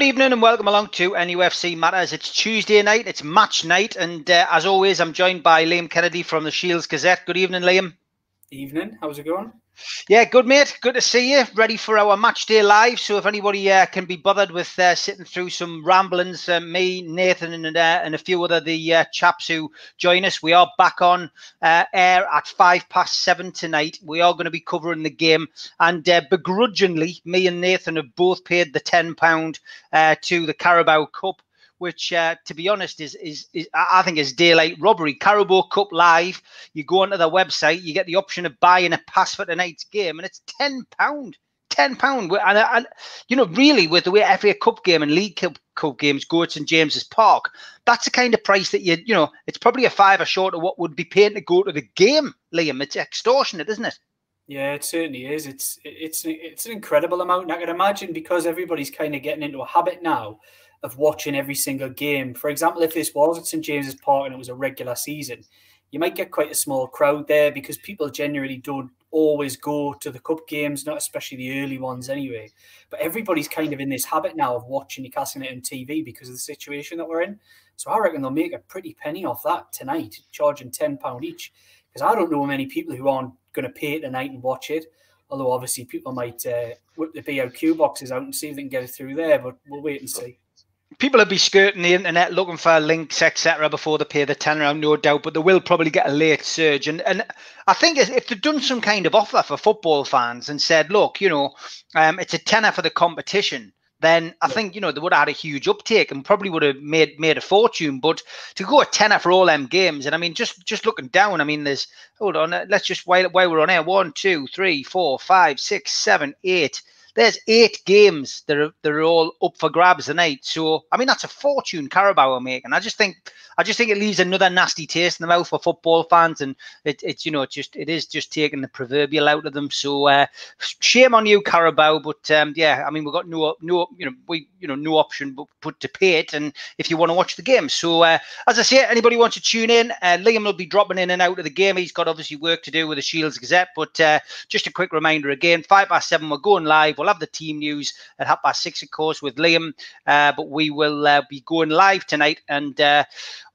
Good evening and welcome along to NUFC Matters. It's Tuesday night, it's match night, and uh, as always, I'm joined by Liam Kennedy from the Shields Gazette. Good evening, Liam. Evening, how's it going? Yeah, good, mate. Good to see you. Ready for our match day live. So, if anybody uh, can be bothered with uh, sitting through some ramblings, uh, me, Nathan, and, uh, and a few other the uh, chaps who join us, we are back on uh, air at five past seven tonight. We are going to be covering the game, and begrudgingly, me and Nathan have both paid the ten pound to the Carabao Cup which, uh, to be honest, is, is, is I think is daylight robbery. Carabao Cup Live. You go onto their website, you get the option of buying a pass for tonight's game, and it's ten pound. Ten pound, and, and you know, really, with the way FA Cup game and League Cup, Cup games go at St James's Park, that's the kind of price that you, you know, it's probably a five fiver short of what would be paying to go to the game, Liam. It's extortionate, isn't it? Yeah, it certainly is. It's it's it's an incredible amount. And I can imagine because everybody's kind of getting into a habit now of watching every single game. For example, if this was at St James's Park and it was a regular season, you might get quite a small crowd there because people generally don't always go to the cup games, not especially the early ones anyway. But everybody's kind of in this habit now of watching Newcastle on TV because of the situation that we're in. So I reckon they'll make a pretty penny off that tonight, charging ten pound each. Because I don't know many people who aren't going to pay it tonight and watch it. Although obviously people might uh, whip the BOQ boxes out and see if they can get it through there, but we'll wait and see people will be skirting the internet looking for links, etc., before they pay the tenner, i no doubt. But they will probably get a late surge, and and I think if they'd done some kind of offer for football fans and said, look, you know, um, it's a tenner for the competition. Then I think you know they would have had a huge uptake and probably would have made made a fortune. But to go a tenner for all them games, and I mean, just just looking down, I mean, there's hold on, let's just while while we're on air, one, two, three, four, five, six, seven, eight there's eight games that are that are all up for grabs tonight. So I mean that's a fortune Carabao are making. I just think I just think it leaves another nasty taste in the mouth for football fans, and it, it's you know just it is just taking the proverbial out of them. So uh, shame on you, Carabao. But um, yeah, I mean we've got no no you know we you know no option but put to pay it, and if you want to watch the game. So uh, as I say, anybody wants to tune in, uh, Liam will be dropping in and out of the game. He's got obviously work to do with the Shields Gazette, but uh, just a quick reminder again: five past seven, we're going live. We'll have the team news at half past six, of course, with Liam. Uh, but we will uh, be going live tonight and uh,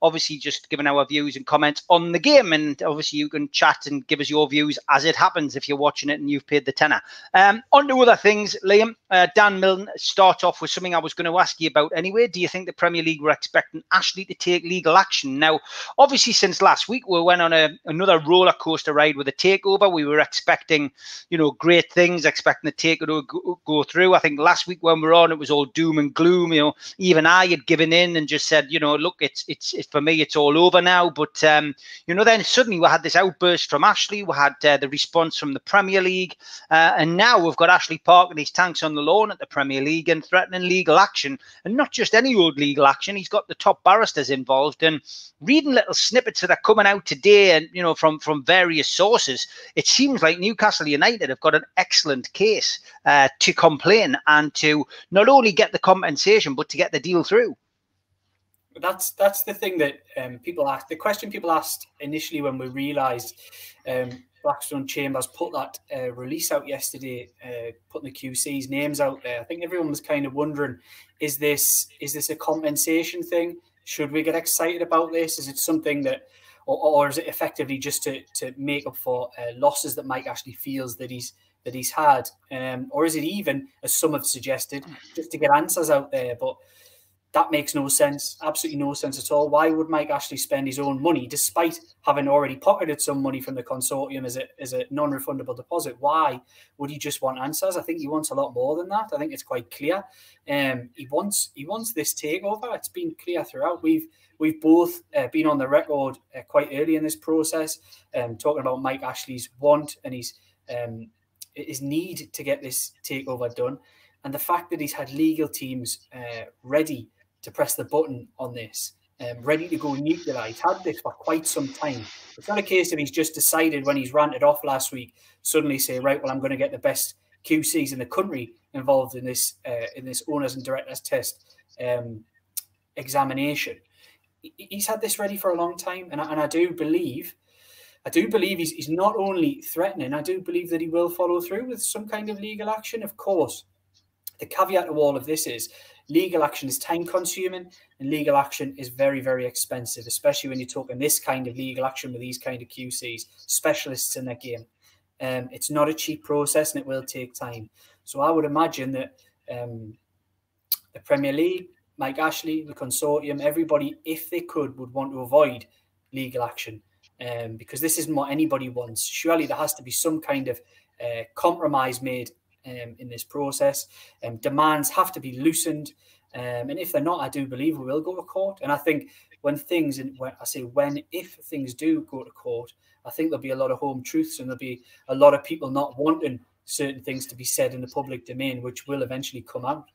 obviously just giving our views and comments on the game. And obviously, you can chat and give us your views as it happens if you're watching it and you've paid the tenner. Um, on to other things, Liam. Uh, Dan Milne, start off with something I was going to ask you about anyway. Do you think the Premier League were expecting Ashley to take legal action? Now, obviously, since last week, we went on a, another roller coaster ride with a takeover. We were expecting, you know, great things, expecting the takeover to go, go through. I think last week when we were on, it was all doom and gloom. You know, even I had given in and just said, you know, look, it's it's, it's for me, it's all over now. But um, you know, then suddenly we had this outburst from Ashley. We had uh, the response from the Premier League, uh, and now we've got Ashley Park and his tanks on the lawn at the Premier League and threatening legal action, and not just any old legal action. He's got the top barristers involved, and reading little snippets that are coming out today, and you know, from from various sources, it seems like Newcastle United have got an excellent case uh, to complain and to not only get the compensation but to get the deal through. That's that's the thing that um, people ask. The question people asked initially when we realised um, Blackstone Chambers put that uh, release out yesterday, uh, putting the QC's names out there. I think everyone was kind of wondering: is this is this a compensation thing? Should we get excited about this? Is it something that, or, or is it effectively just to to make up for uh, losses that Mike Ashley feels that he's that he's had, um, or is it even, as some have suggested, just to get answers out there? But that makes no sense, absolutely no sense at all. Why would Mike Ashley spend his own money, despite having already pocketed some money from the consortium as a as a non-refundable deposit? Why would he just want answers? I think he wants a lot more than that. I think it's quite clear. Um, he wants he wants this takeover. It's been clear throughout. We've we've both uh, been on the record uh, quite early in this process, um, talking about Mike Ashley's want and his um, his need to get this takeover done, and the fact that he's had legal teams uh, ready to press the button on this, um, ready to go nuclear. He's had this for quite some time. It's not a case of he's just decided when he's ranted off last week, suddenly say, right, well, I'm going to get the best QCs in the country involved in this uh, in this owners and directors test um, examination. He's had this ready for a long time, and I, and I do believe I do believe he's, he's not only threatening, I do believe that he will follow through with some kind of legal action. Of course, the caveat to all of this is legal action is time consuming and legal action is very, very expensive, especially when you're talking this kind of legal action with these kind of QCs, specialists in that game. Um, it's not a cheap process and it will take time. So I would imagine that um, the Premier League, Mike Ashley, the consortium, everybody, if they could, would want to avoid legal action um, because this isn't what anybody wants. Surely there has to be some kind of uh, compromise made um, in this process. Um, demands have to be loosened. Um, and if they're not, I do believe we will go to court. And I think when things, and when I say when, if things do go to court, I think there'll be a lot of home truths and there'll be a lot of people not wanting certain things to be said in the public domain, which will eventually come out.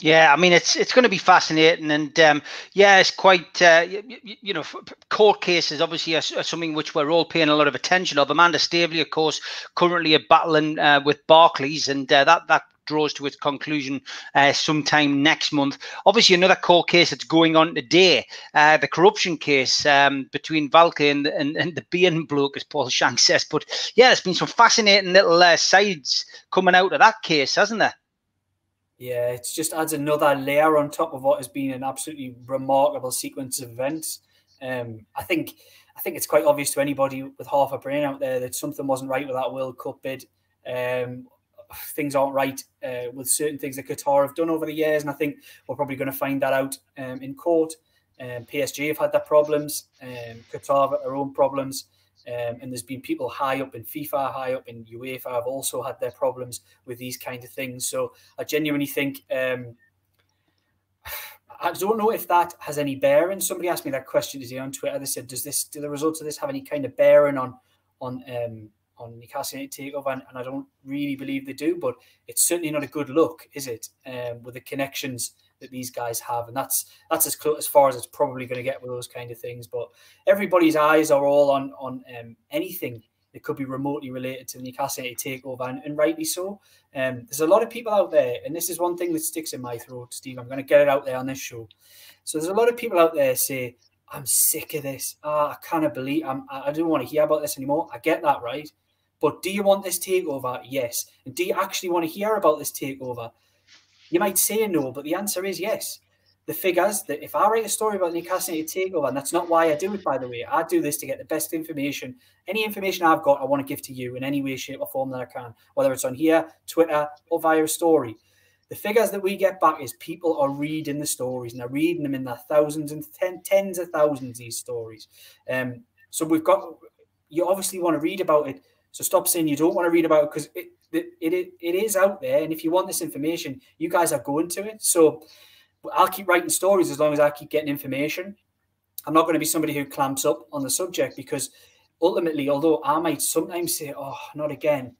Yeah, I mean it's it's going to be fascinating, and um, yeah, it's quite uh, you, you, know court cases obviously are, are, something which we're all paying a lot of attention of. Amanda Staveley, of course, currently a battling uh, with Barclays, and uh, that that draws to its conclusion uh, sometime next month. Obviously, another court case that's going on today, uh, the corruption case um, between Valcke and, and, and, the Bain bloke, as Paul Shank says. But yeah, there's been some fascinating little uh, sides coming out of that case, hasn't there? Yeah, it just adds another layer on top of what has been an absolutely remarkable sequence of events. Um, I think I think it's quite obvious to anybody with half a brain out there that something wasn't right with that World Cup bid. Um, things aren't right uh, with certain things that Qatar have done over the years, and I think we're probably going to find that out um, in court. Um, PSG have had their problems, um, Qatar have their own problems. Um, and there's been people high up in FIFA, high up in UEFA, have also had their problems with these kind of things. So I genuinely think um, I don't know if that has any bearing. Somebody asked me that question today on Twitter. They said, "Does this, do the results of this have any kind of bearing on on um, on Newcastle United takeover?" And, and I don't really believe they do. But it's certainly not a good look, is it? Um, with the connections that these guys have, and that's that's as close as far as it's probably going to get with those kind of things. But everybody's eyes are all on on um, anything that could be remotely related to the Newcastle takeover, and, and rightly so. Um, there's a lot of people out there, and this is one thing that sticks in my throat, Steve. I'm going to get it out there on this show. So there's a lot of people out there say, "I'm sick of this. Oh, I can't believe I'm. I don't want to hear about this anymore." I get that, right? But do you want this takeover? Yes. And do you actually want to hear about this takeover? You might say no, but the answer is yes. The figures that if I write a story about Newcastle United takeover, and that's not why I do it, by the way. I do this to get the best information. Any information I've got, I want to give to you in any way, shape, or form that I can, whether it's on here, Twitter, or via a story. The figures that we get back is people are reading the stories and they're reading them in their thousands and ten, tens of thousands, these stories. Um, so we've got, you obviously want to read about it. So stop saying you don't want to read about it because it, it, it, it is out there. And if you want this information, you guys are going to it. So I'll keep writing stories as long as I keep getting information. I'm not going to be somebody who clamps up on the subject because ultimately, although I might sometimes say, oh, not again,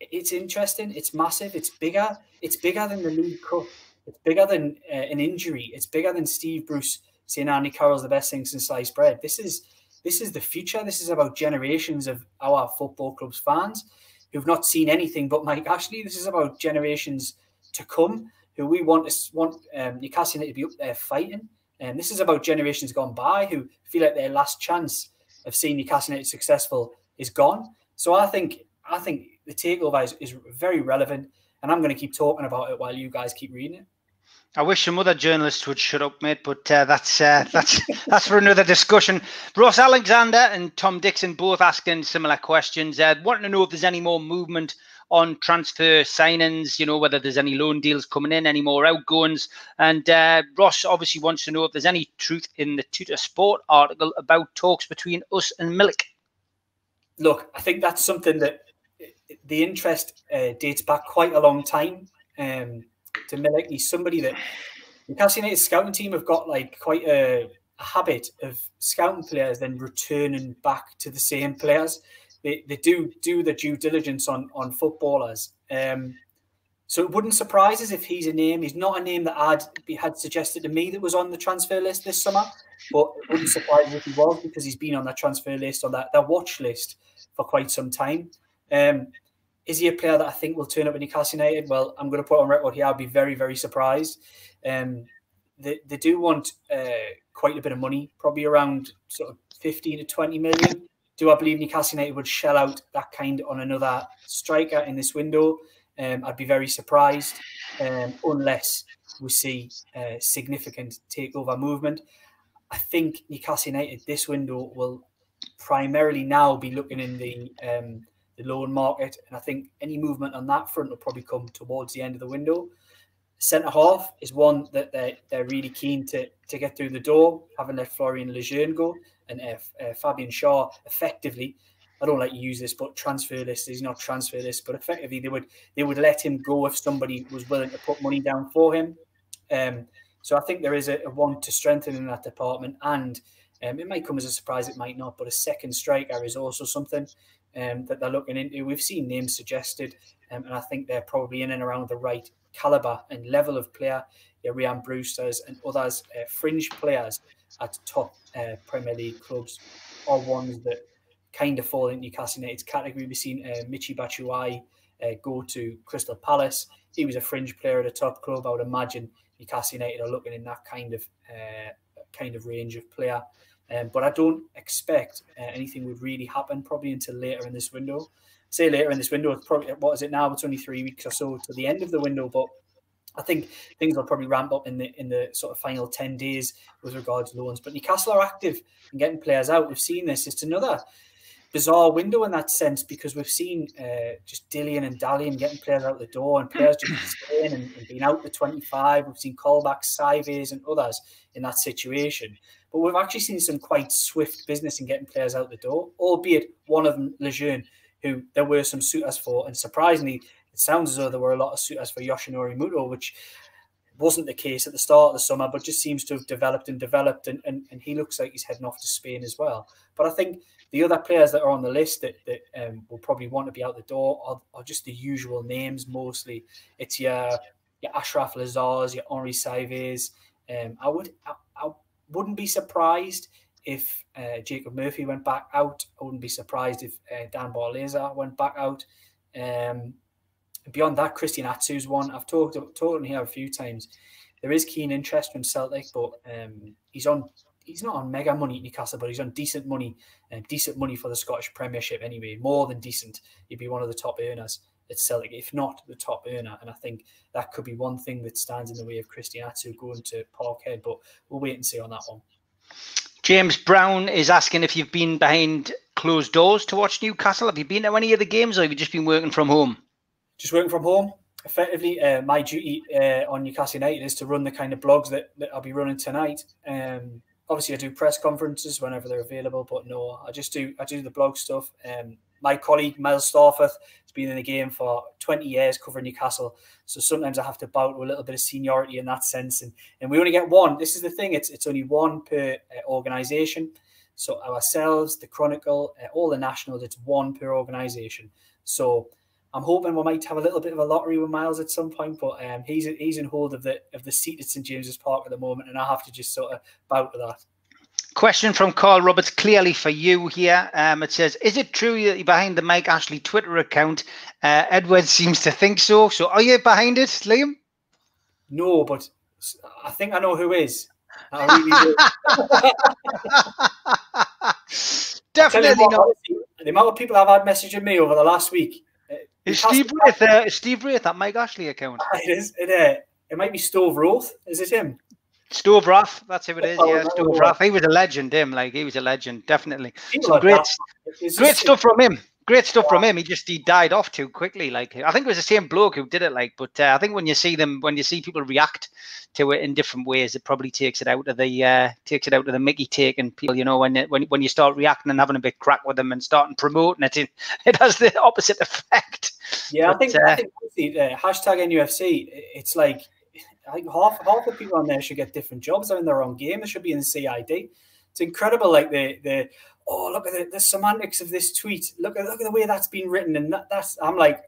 it's interesting. It's massive. It's bigger. It's bigger than the League Cup. It's bigger than uh, an injury. It's bigger than Steve Bruce saying Andy Carroll's the best thing since sliced bread. This is this is the future. This is about generations of our football club's fans who've not seen anything but Mike Ashley. This is about generations to come who we want to want um, Newcastle to be up there fighting. And this is about generations gone by who feel like their last chance of seeing Newcastle United successful is gone. So I think I think the takeover is, is very relevant, and I'm going to keep talking about it while you guys keep reading it. I wish some other journalists would shut up, mate, but uh, that's uh, that's that's for another discussion. Ross Alexander and Tom Dixon both asking similar questions. Uh, wanting to know if there's any more movement on transfer signings, you know, whether there's any loan deals coming in, any more outgoings. And uh, Ross obviously wants to know if there's any truth in the Tuttosport article about talks between us and Milik. Look, I think that's something that the interest uh, dates back quite a long time. Um, to Milik. He's somebody that Newcastle United scouting team have got like quite a, a, habit of scouting players then returning back to the same players. They, they do do the due diligence on on footballers. Um, so it wouldn't surprise us if he's a name. He's not a name that I'd be, had suggested to me that was on the transfer list this summer, but it wouldn't surprise me if he was because he's been on that transfer list or that, that watch list for quite some time. Um, is he a player that I think will turn up in Newcastle United? Well, I'm going to put on record here. I'll be very, very surprised. Um, they, they do want uh, quite a bit of money, probably around sort of 15 to 20 million. Do I believe Newcastle United would shell out that kind on another striker in this window? Um, I'd be very surprised, um, unless we see uh, significant takeover movement. I think Newcastle United this window will primarily now be looking in the um, the loan market, and I think any movement on that front will probably come towards the end of the window. Centre half is one that they're, they're really keen to, to get through the door, having let Florian Lejeune go and uh, uh, Fabian Schär effectively. I don't like to use this, but transfer list is not transfer list, but effectively they would they would let him go if somebody was willing to put money down for him. Um, so I think there is a, a want to strengthen in that department, and um, it might come as a surprise, it might not, but a second striker is also something um, that they're looking into. We've seen names suggested, um, and I think they're probably in and around the right caliber and level of player. Yeah, Ryan Brewster's and others, uh, fringe players at top uh, Premier League clubs, are ones that kind of fall in Newcastle United's category. We've seen uh, Michy Batshuayi uh, go to Crystal Palace. He was a fringe player at a top club. I would imagine Newcastle United are looking in that kind of uh, kind of range of player. Um, but I don't expect uh, anything would really happen probably until later in this window. Say later in this window, it's probably what is it now? It's only three weeks or so to the end of the window, but I think things will probably ramp up in the in the sort of final ten days with regards to loans. But Newcastle are active in getting players out. We've seen this. It's another bizarre window in that sense because we've seen uh, just Dillian and Dallian getting players out the door and players just staying and, and, being out the 25. We've seen callbacks, Saivets and others in that situation. But we've actually seen some quite swift business in getting players out the door, albeit one of them, Lejeune, who there were some suitors for. And surprisingly, it sounds as though there were a lot of suitors for Yoshinori Muto, which wasn't the case at the start of the summer, but just seems to have developed and developed. And, and, and he looks like he's heading off to Spain as well. But I think the other players that are on the list that, that um, will probably want to be out the door are, are just the usual names mostly. It's your, your Achraf Lazaars, your Henri Saivets. Um, I would I, I, wouldn't be surprised if uh, Jacob Murphy went back out. I wouldn't be surprised if uh, Dan Barlaser went back out. Um, beyond that, Christian Atsu's one. I've talked talked here a few times. There is keen interest from Celtic, but um, he's on he's not on mega money at Newcastle, but he's on decent money, um, decent money for the Scottish Premiership anyway. More than decent. He'd be one of the top earners at Celtic, if not the top earner. And I think that could be one thing that stands in the way of Christian Atsu going to Parkhead. But we'll wait and see on that one. James Brown is asking if you've been behind closed doors to watch Newcastle. Have you been to any of the games, or have you just been working from home? Just working from home. Effectively, uh, my duty uh, on Newcastle United is to run the kind of blogs that, that I'll be running tonight. Um, obviously I do press conferences whenever they're available, but no, I just do I do the blog stuff. Um, my colleague Miles Starforth has been in the game for 20 years covering Newcastle, so sometimes I have to bow to a little bit of seniority in that sense. And and we only get one. This is the thing; it's it's only one per uh, organisation. So ourselves, the Chronicle, uh, all the nationals, it's one per organisation. So I'm hoping we might have a little bit of a lottery with Miles at some point, but um, he's he's in hold of the of the seat at St James's Park at the moment, and I have to just sort of bow to that. Question from Carl Roberts, clearly for you here. Um, it says, "Is it true that you're behind the Mike Ashley Twitter account?" Uh, Edward seems to think so. So, are you behind it, Liam? No, but I think I know who is. Really Definitely not. The amount of people I've had messaging me over the last week is Steve Wraith, uh, Steve Wraith that Mike Ashley account? It is. It, uh, it might be Stove Roth. Is it him? Stove Roth, that's who it is. Yeah, Stove Roth. He was a legend, him. Like he was a legend, definitely. Some great, great stuff from him great stuff from him. He just he died off too quickly. Like I think it was the same bloke who did it. Like, but uh, I think when you see them, when you see people react to it in different ways, it probably takes it out of the uh, takes it out of the Mickey take and people. You know, when it, when when you start reacting and having a bit crack with them and starting promoting it, it, it has the opposite effect. Yeah, but, I think, uh, I think the hashtag NFC. It's like I think half half the people on there should get different jobs. They're in their own game. They should be in CID. It's incredible, like the the oh look at the, the semantics of this tweet. Look at look at the way that's been written, and that, that's I'm like.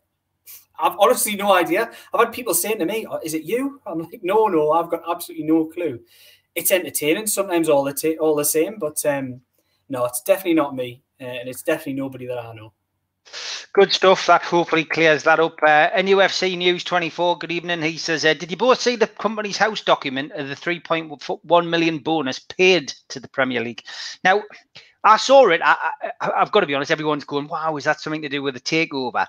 I've honestly no idea. I've had people saying to me, oh, "Is it you?" I'm like, "No, no, I've got absolutely no clue." It's entertaining sometimes, all the all the same, but um, no, it's definitely not me, uh, and it's definitely nobody that I know. Good stuff. That hopefully clears that up. Uh, NUFC News 24, good evening. He says, uh, Did you both see the Companies House document of the 3.1 million bonus paid to the Premier League? Now, I saw it. I, have got to be honest. Everyone's going, "Wow, is that something to do with the takeover?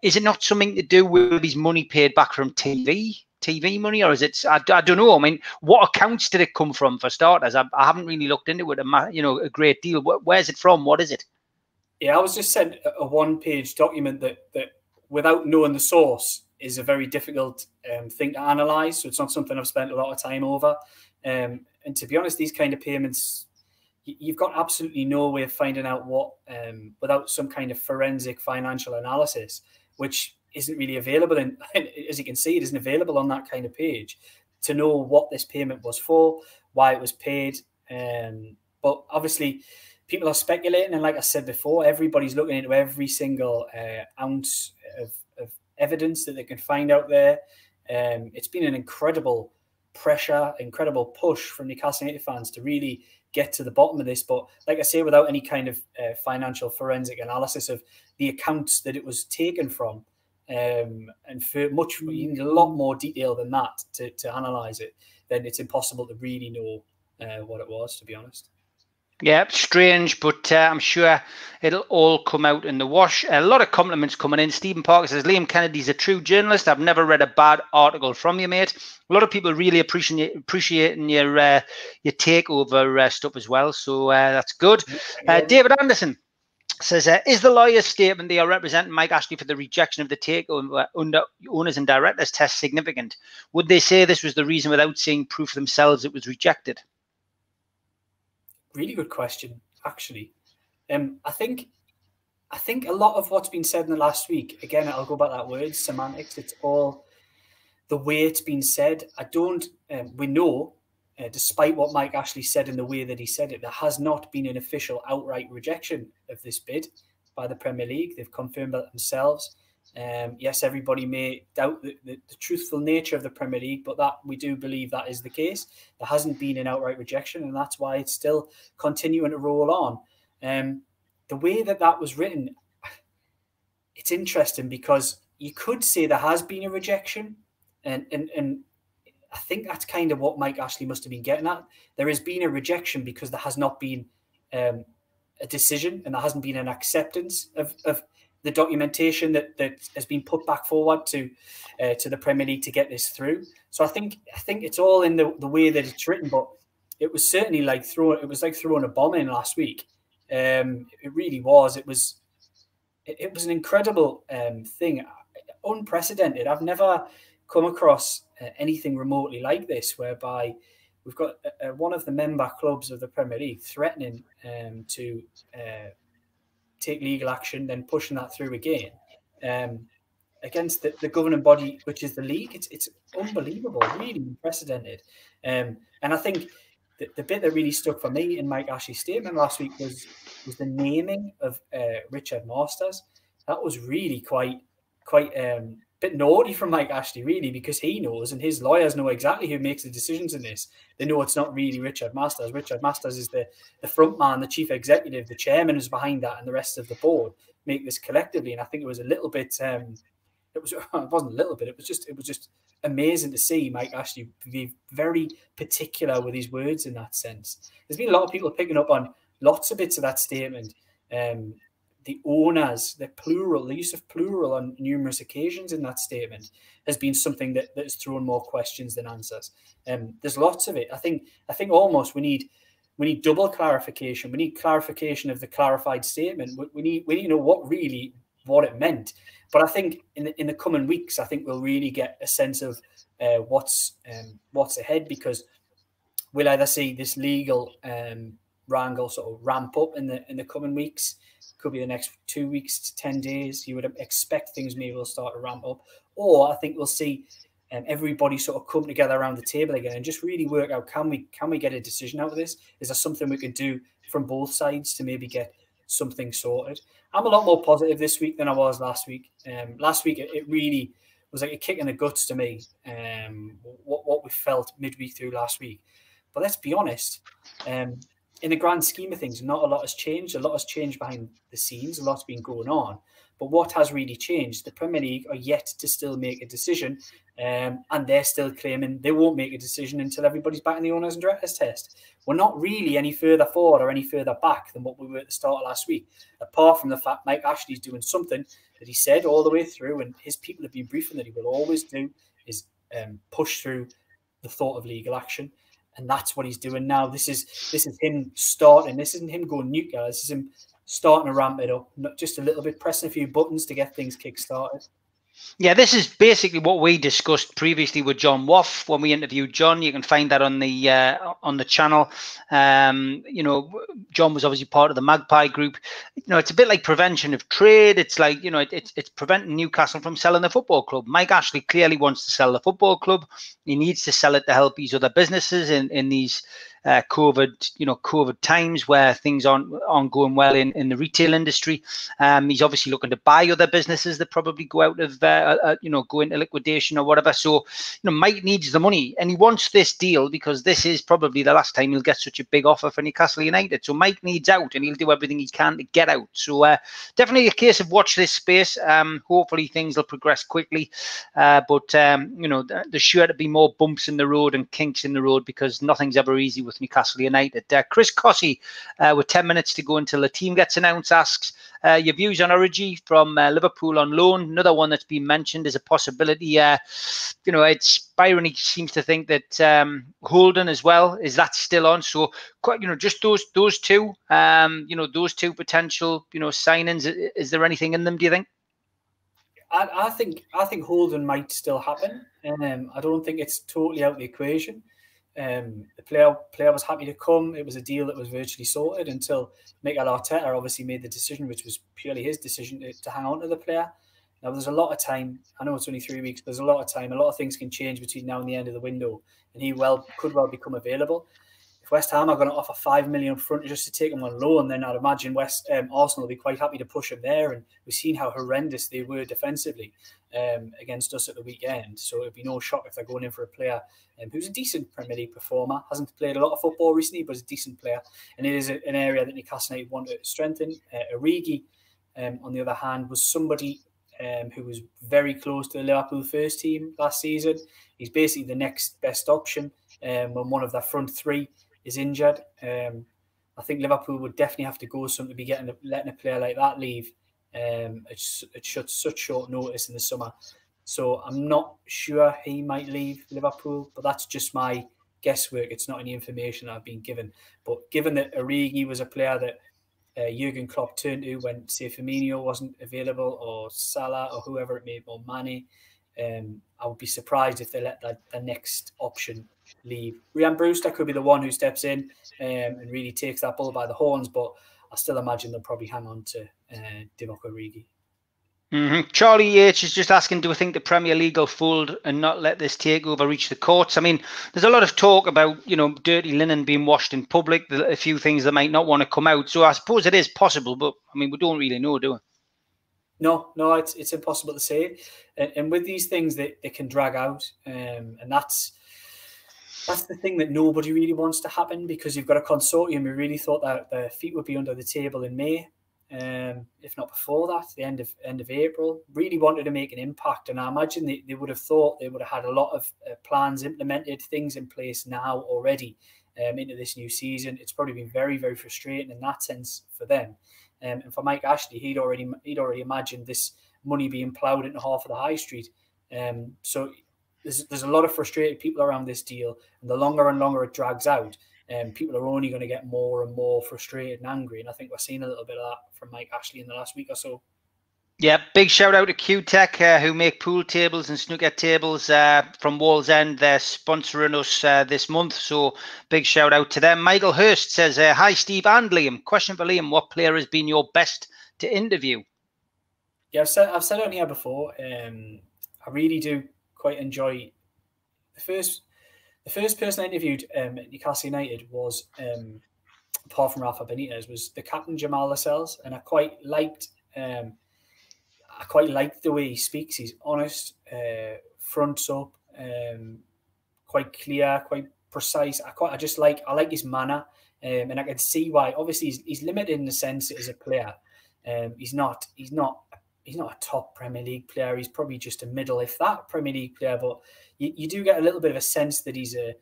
Is it not something to do with his money paid back from TV?" TV money, or is it? I, I don't know. I mean, what accounts did it come from for starters? I, I haven't really looked into it, a, you know, a great deal. Where's it from? What is it? Yeah, I was just sent a one-page document that that without knowing the source is a very difficult um, thing to analyze. So it's not something I've spent a lot of time over. Um, and to be honest, these kind of payments, you've got absolutely no way of finding out what um, without some kind of forensic financial analysis, which isn't really available. And as you can see, it isn't available on that kind of page to know what this payment was for, why it was paid. Um, but obviously, people are speculating, and like I said before, everybody's looking into every single uh, ounce of, of, evidence that they can find out there. Um, it's been an incredible pressure, incredible push from Newcastle United fans to really get to the bottom of this. But like I say, without any kind of uh, financial forensic analysis of the accounts that it was taken from, um, and for much, you need a lot more detail than that to, to analyze it. Then it's impossible to really know uh, what it was, to be honest. Yeah, strange, but uh, I'm sure it'll all come out in the wash. A lot of compliments coming in. Stephen Parker says Liam Kennedy's a true journalist. I've never read a bad article from you, mate. A lot of people really appreciate appreciating your uh, your takeover uh, stuff as well. So uh, that's good. Uh, David Anderson says, uh, "Is the lawyer's statement they are representing Mike Ashley for the rejection of the takeover under owners and directors test significant? Would they say this was the reason without seeing proof themselves it was rejected?" Really good question, actually. Um, I think I think a lot of what's been said in the last week, again, I'll go back that word, semantics. It's all the way it's been said. I don't. Um, we know, uh, despite what Mike Ashley said in the way that he said it, there has not been an official outright rejection of this bid by the Premier League. They've confirmed that themselves. Um, yes, everybody may doubt the, the, the, truthful nature of the Premier League, but that we do believe that is the case. There hasn't been an outright rejection, and that's why it's still continuing to roll on. Um, the way that that was written, it's interesting because you could say there has been a rejection, and and and I think that's kind of what Mike Ashley must have been getting at. There has been a rejection because there has not been um, a decision, and there hasn't been an acceptance of of the documentation that that has been put back forward to uh, to the Premier League to get this through. So I think I think it's all in the, the way that it's written, but it was certainly like throwing it was like throwing a bomb in last week. Um, it really was. It was it, it was an incredible um, thing, unprecedented. I've never come across uh, anything remotely like this, whereby we've got uh, one of the member clubs of the Premier League threatening um, to uh, take legal action, then pushing that through again um, against the, the, governing body, which is the league. It's it's unbelievable, really unprecedented. Um, and I think the, the bit that really stuck for me in Mike Ashley's statement last week was was the naming of uh, Richard Masters. That was really quite quite um, bit naughty from Mike Ashley, really, because he knows and his lawyers know exactly who makes the decisions in this. They know it's not really Richard Masters. Richard Masters is the, the front man, the chief executive, the chairman is behind that, and the rest of the board make this collectively. And I think it was a little bit um, it was it wasn't a little bit, it was just it was just amazing to see Mike Ashley be very particular with his words in that sense. There's been a lot of people picking up on lots of bits of that statement. Um, the owners, the plural, the use of plural on numerous occasions in that statement has been something that, that has thrown more questions than answers. Um, there's lots of it. I think I think almost we need we need double clarification. We need clarification of the clarified statement. We, we need we need to know what really what it meant. But I think in the, in the coming weeks, I think we'll really get a sense of uh, what's um, what's ahead because we'll either see this legal um, wrangle sort of ramp up in the in the coming weeks could be the next two weeks to 10 days. You would expect things maybe will start to ramp up. Or I think we'll see um, everybody sort of come together around the table again and just really work out can we can we get a decision out of this? Is there something we can do from both sides to maybe get something sorted? I'm a lot more positive this week than I was last week. Um, last week it, it really was like a kick in the guts to me. Um, what what we felt midweek through last week. But let's be honest, um, in the grand scheme of things, not a lot has changed. A lot has changed behind the scenes. A lot's been going on. But what has really changed? The Premier League are yet to still make a decision, um, and they're still claiming they won't make a decision until everybody's back in the owners and directors test. We're not really any further forward or any further back than what we were at the start of last week, apart from the fact Mike Ashley's doing something that he said all the way through, and his people have been briefing that he will always do is um, push through the thought of legal action. And that's what he's doing now. This is this is him starting. This isn't him going nuclear. This is him starting to ramp it up, not just a little bit, pressing a few buttons to get things kick started. Yeah, this is basically what we discussed previously with John Woff when we interviewed John. You can find that on the uh, on the channel. Um, you know, John was obviously part of the Magpie Group. You know, it's a bit like prevention of trade. It's like you know, it, it's it's preventing Newcastle from selling the football club. Mike Ashley clearly wants to sell the football club. He needs to sell it to help these other businesses in in these uh, COVID, you know, COVID times where things aren't, aren't going well in, in the retail industry. Um, he's obviously looking to buy other businesses that probably go out of, uh, uh, uh, you know, go into liquidation or whatever. So, you know, Mike needs the money and he wants this deal because this is probably the last time he'll get such a big offer for Newcastle United. So Mike needs out and he'll do everything he can to get out. So uh, definitely a case of watch this space. Um, hopefully things will progress quickly. Uh, but, um, you know, there's sure to be more bumps in the road and kinks in the road because nothing's ever easy with with Newcastle United. Uh, Chris Cossey, uh, with 10 minutes to go until the team gets announced, asks uh, your views on Origi from uh, Liverpool on loan. Another one that's been mentioned is a possibility. Uh, you know, it's Byron. He seems to think that um, Holding as well is that still on. So, quite, you know, just those those two. Um, you know, those two potential you know signings. Is there anything in them? Do you think? I, I think I think Holding might still happen. Um, I don't think it's totally out of the equation. Um, the player player was happy to come. It was a deal that was virtually sorted until Mikel Arteta obviously made the decision, which was purely his decision to, to hang on to the player. Now there's a lot of time. I know it's only three weeks, but there's a lot of time. A lot of things can change between now and the end of the window, and he well could well become available. West Ham are going to offer five million front just to take him on loan, and then I'd imagine West um, Arsenal will be quite happy to push him there. And we've seen how horrendous they were defensively um, against us at the weekend. So it'd be no shock if they're going in for a player um, who's a decent Premier League performer, hasn't played a lot of football recently, but is a decent player. And it is a, an area that Newcastle United want to strengthen. Uh, Origi, um, on the other hand, was somebody um, who was very close to the Liverpool first team last season. He's basically the next best option um, when one of their front three is injured. Um, I think Liverpool would definitely have to go some to be getting letting a player like that leave. Um, it's it's such short notice in the summer, so I'm not sure he might leave Liverpool. But that's just my guesswork. It's not any information I've been given. But given that Origi was a player that uh, Jurgen Klopp turned to when say Firmino wasn't available, or Salah, or whoever it may be, or Mane, um, I would be surprised if they let that the next option leave. Ryan Brewster could be the one who steps in um, and really takes that bull by the horns, but I still imagine they'll probably hang on to uh, Divock Origi. Mm-hmm. Charlie H is just asking, do we think the Premier League will fold and not let this takeover reach the courts? I mean, there's a lot of talk about, you know, dirty linen being washed in public, a few things that might not want to come out. So I suppose it is possible, but I mean, we don't really know, do we? No, no, it's it's impossible to say. And, and with these things, they, they can drag out, um, and that's that's the thing that nobody really wants to happen because you've got a consortium who really thought that their feet would be under the table in May, um, if not before that, the end of end of April. Really wanted to make an impact, and I imagine they, they would have thought they would have had a lot of uh, plans implemented, things in place now already um, into this new season. It's probably been very very frustrating in that sense for them, um, and for Mike Ashley, he'd already he'd already imagined this money being ploughed into half of the high street. Um, so there's, there's a lot of frustrated people around this deal, and the longer and longer it drags out, um, people are only going to get more and more frustrated and angry. And I think we're seeing a little bit of that from Mike Ashley in the last week or so. Yeah, big shout out to QTech uh, who make pool tables and snooker tables uh, from Wallsend. They're sponsoring us uh, this month, so big shout out to them. Michael Hurst says, uh, "Hi Steve and Liam. Question for Liam: What player has been your best to interview?" Yeah, I've said I've said it on here before. Um, I really do quite enjoy the first the first person I interviewed um, at Newcastle United was um, apart from Rafa Benitez was the captain Jamal Lascelles, and I quite liked um, I quite like the way he speaks. He's honest, uh, fronts up, um, quite clear, quite precise. I quite I just like I like his manner, um, and I can see why. Obviously, he's, he's limited in the sense as a player, um, he's not he's not he's not a top Premier League player. He's probably just a middle, if that, Premier League player. But you, you do get a little bit of a sense that he's a,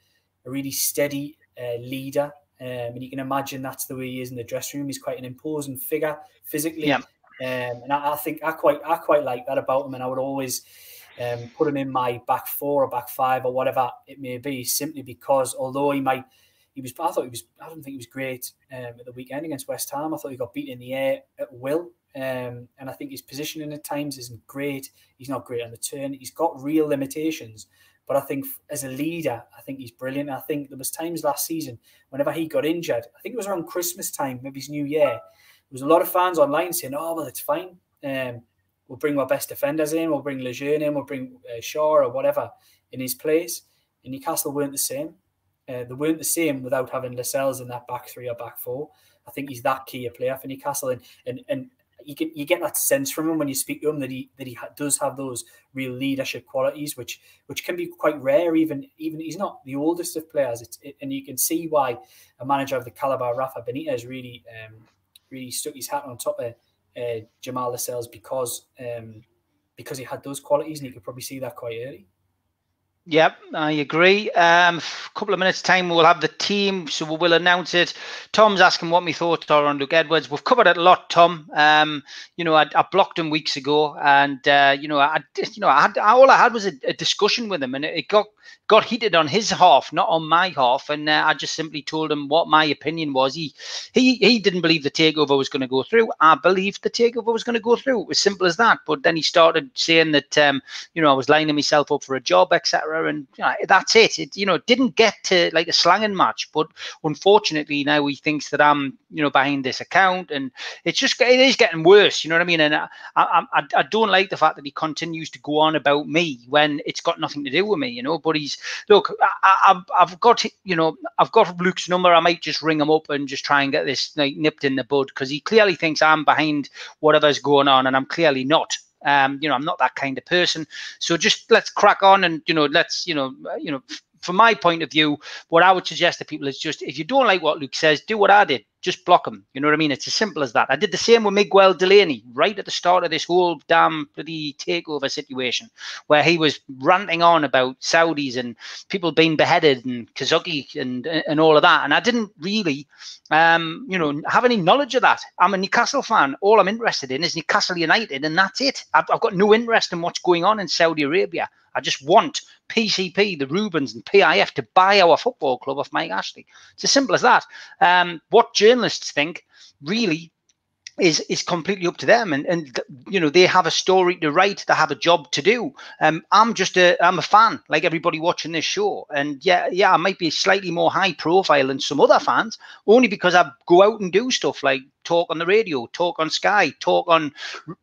a really steady uh, leader. Um, and you can imagine that's the way he is in the dressing room. He's quite an imposing figure physically. Yeah. Um, and I, I, think I quite I quite like that about him. And I would always um, put him in my back four or back five or whatever it may be, simply because although he might, he was, I thought he was, I don't think he was great um, at the weekend against West Ham. I thought he got beaten in the air at will. Um, and I think his positioning at times isn't great. He's not great on the turn. He's got real limitations. But I think as a leader, I think he's brilliant. I think there was times last season whenever he got injured. I think it was around Christmas time, maybe his New Year. Was a lot of fans online saying, "Oh well, it's fine. Um, we'll bring our best defenders in. We'll bring Lejeune in. We'll bring uh, Schär or whatever in his place." And Newcastle weren't the same. Uh, they weren't the same without having Lascelles in that back three or back four. I think he's that key a player for Newcastle, and and and you get you get that sense from him when you speak to him that he that he ha- does have those real leadership qualities, which which can be quite rare. Even even he's not the oldest of players, it, and you can see why a manager of the caliber Rafa Benitez really um, really stuck his hat on top of uh, Jamal Lascelles because um, because he had those qualities, and you could probably see that quite early. Yep, I agree. Um, a couple of minutes' time, we'll have the team, so we will announce it. Tom's asking what my thoughts are on Luke Edwards. We've covered it a lot, Tom. Um, you know, I, I, blocked him weeks ago, and uh, you know, I, you know, I had all I had was a, a discussion with him, and it, got got heated on his half, not on my half, and uh, I just simply told him what my opinion was. He he he didn't believe the takeover was going to go through. I believed the takeover was going to go through. It was simple as that. But then he started saying that um, you know I was lining myself up for a job, etc. And you know, that's it. It you know didn't get to like a slanging match, but unfortunately now he thinks that I'm you know behind this account, and it's just it is getting worse. You know what I mean? And I I, I, I don't like the fact that he continues to go on about me when it's got nothing to do with me. You know, but he's look, I, have got you know, I've got Luke's number. I might just ring him up and just try and get this like, nipped in the bud because he clearly thinks I'm behind whatever's going on, and I'm clearly not. Um, you know, I'm not that kind of person. So just let's crack on and you know, let's you know, you know, from my point of view, what I would suggest to people is just if you don't like what Luke says, do what I did. Just block him. You know what I mean? It's as simple as that. I did the same with Miguel Delaney right at the start of this whole damn bloody takeover situation, where he was ranting on about Saudis and people being beheaded and Khashoggi and and all of that. And I didn't really, um, you know, have any knowledge of that. I'm a Newcastle fan. All I'm interested in is Newcastle United, and that's it. I've, I've got no interest in what's going on in Saudi Arabia. I just want PCP, the Reubens, and PIF to buy our football club off Mike Ashley. It's as simple as that. Um, what journalists think really is is completely up to them. And and you know they have a story to write. They have a job to do. Um i'm just a i'm a fan like everybody watching this show. And yeah yeah i might be slightly more high profile than some other fans only because i go out and do stuff like talk on the radio talk on sky talk on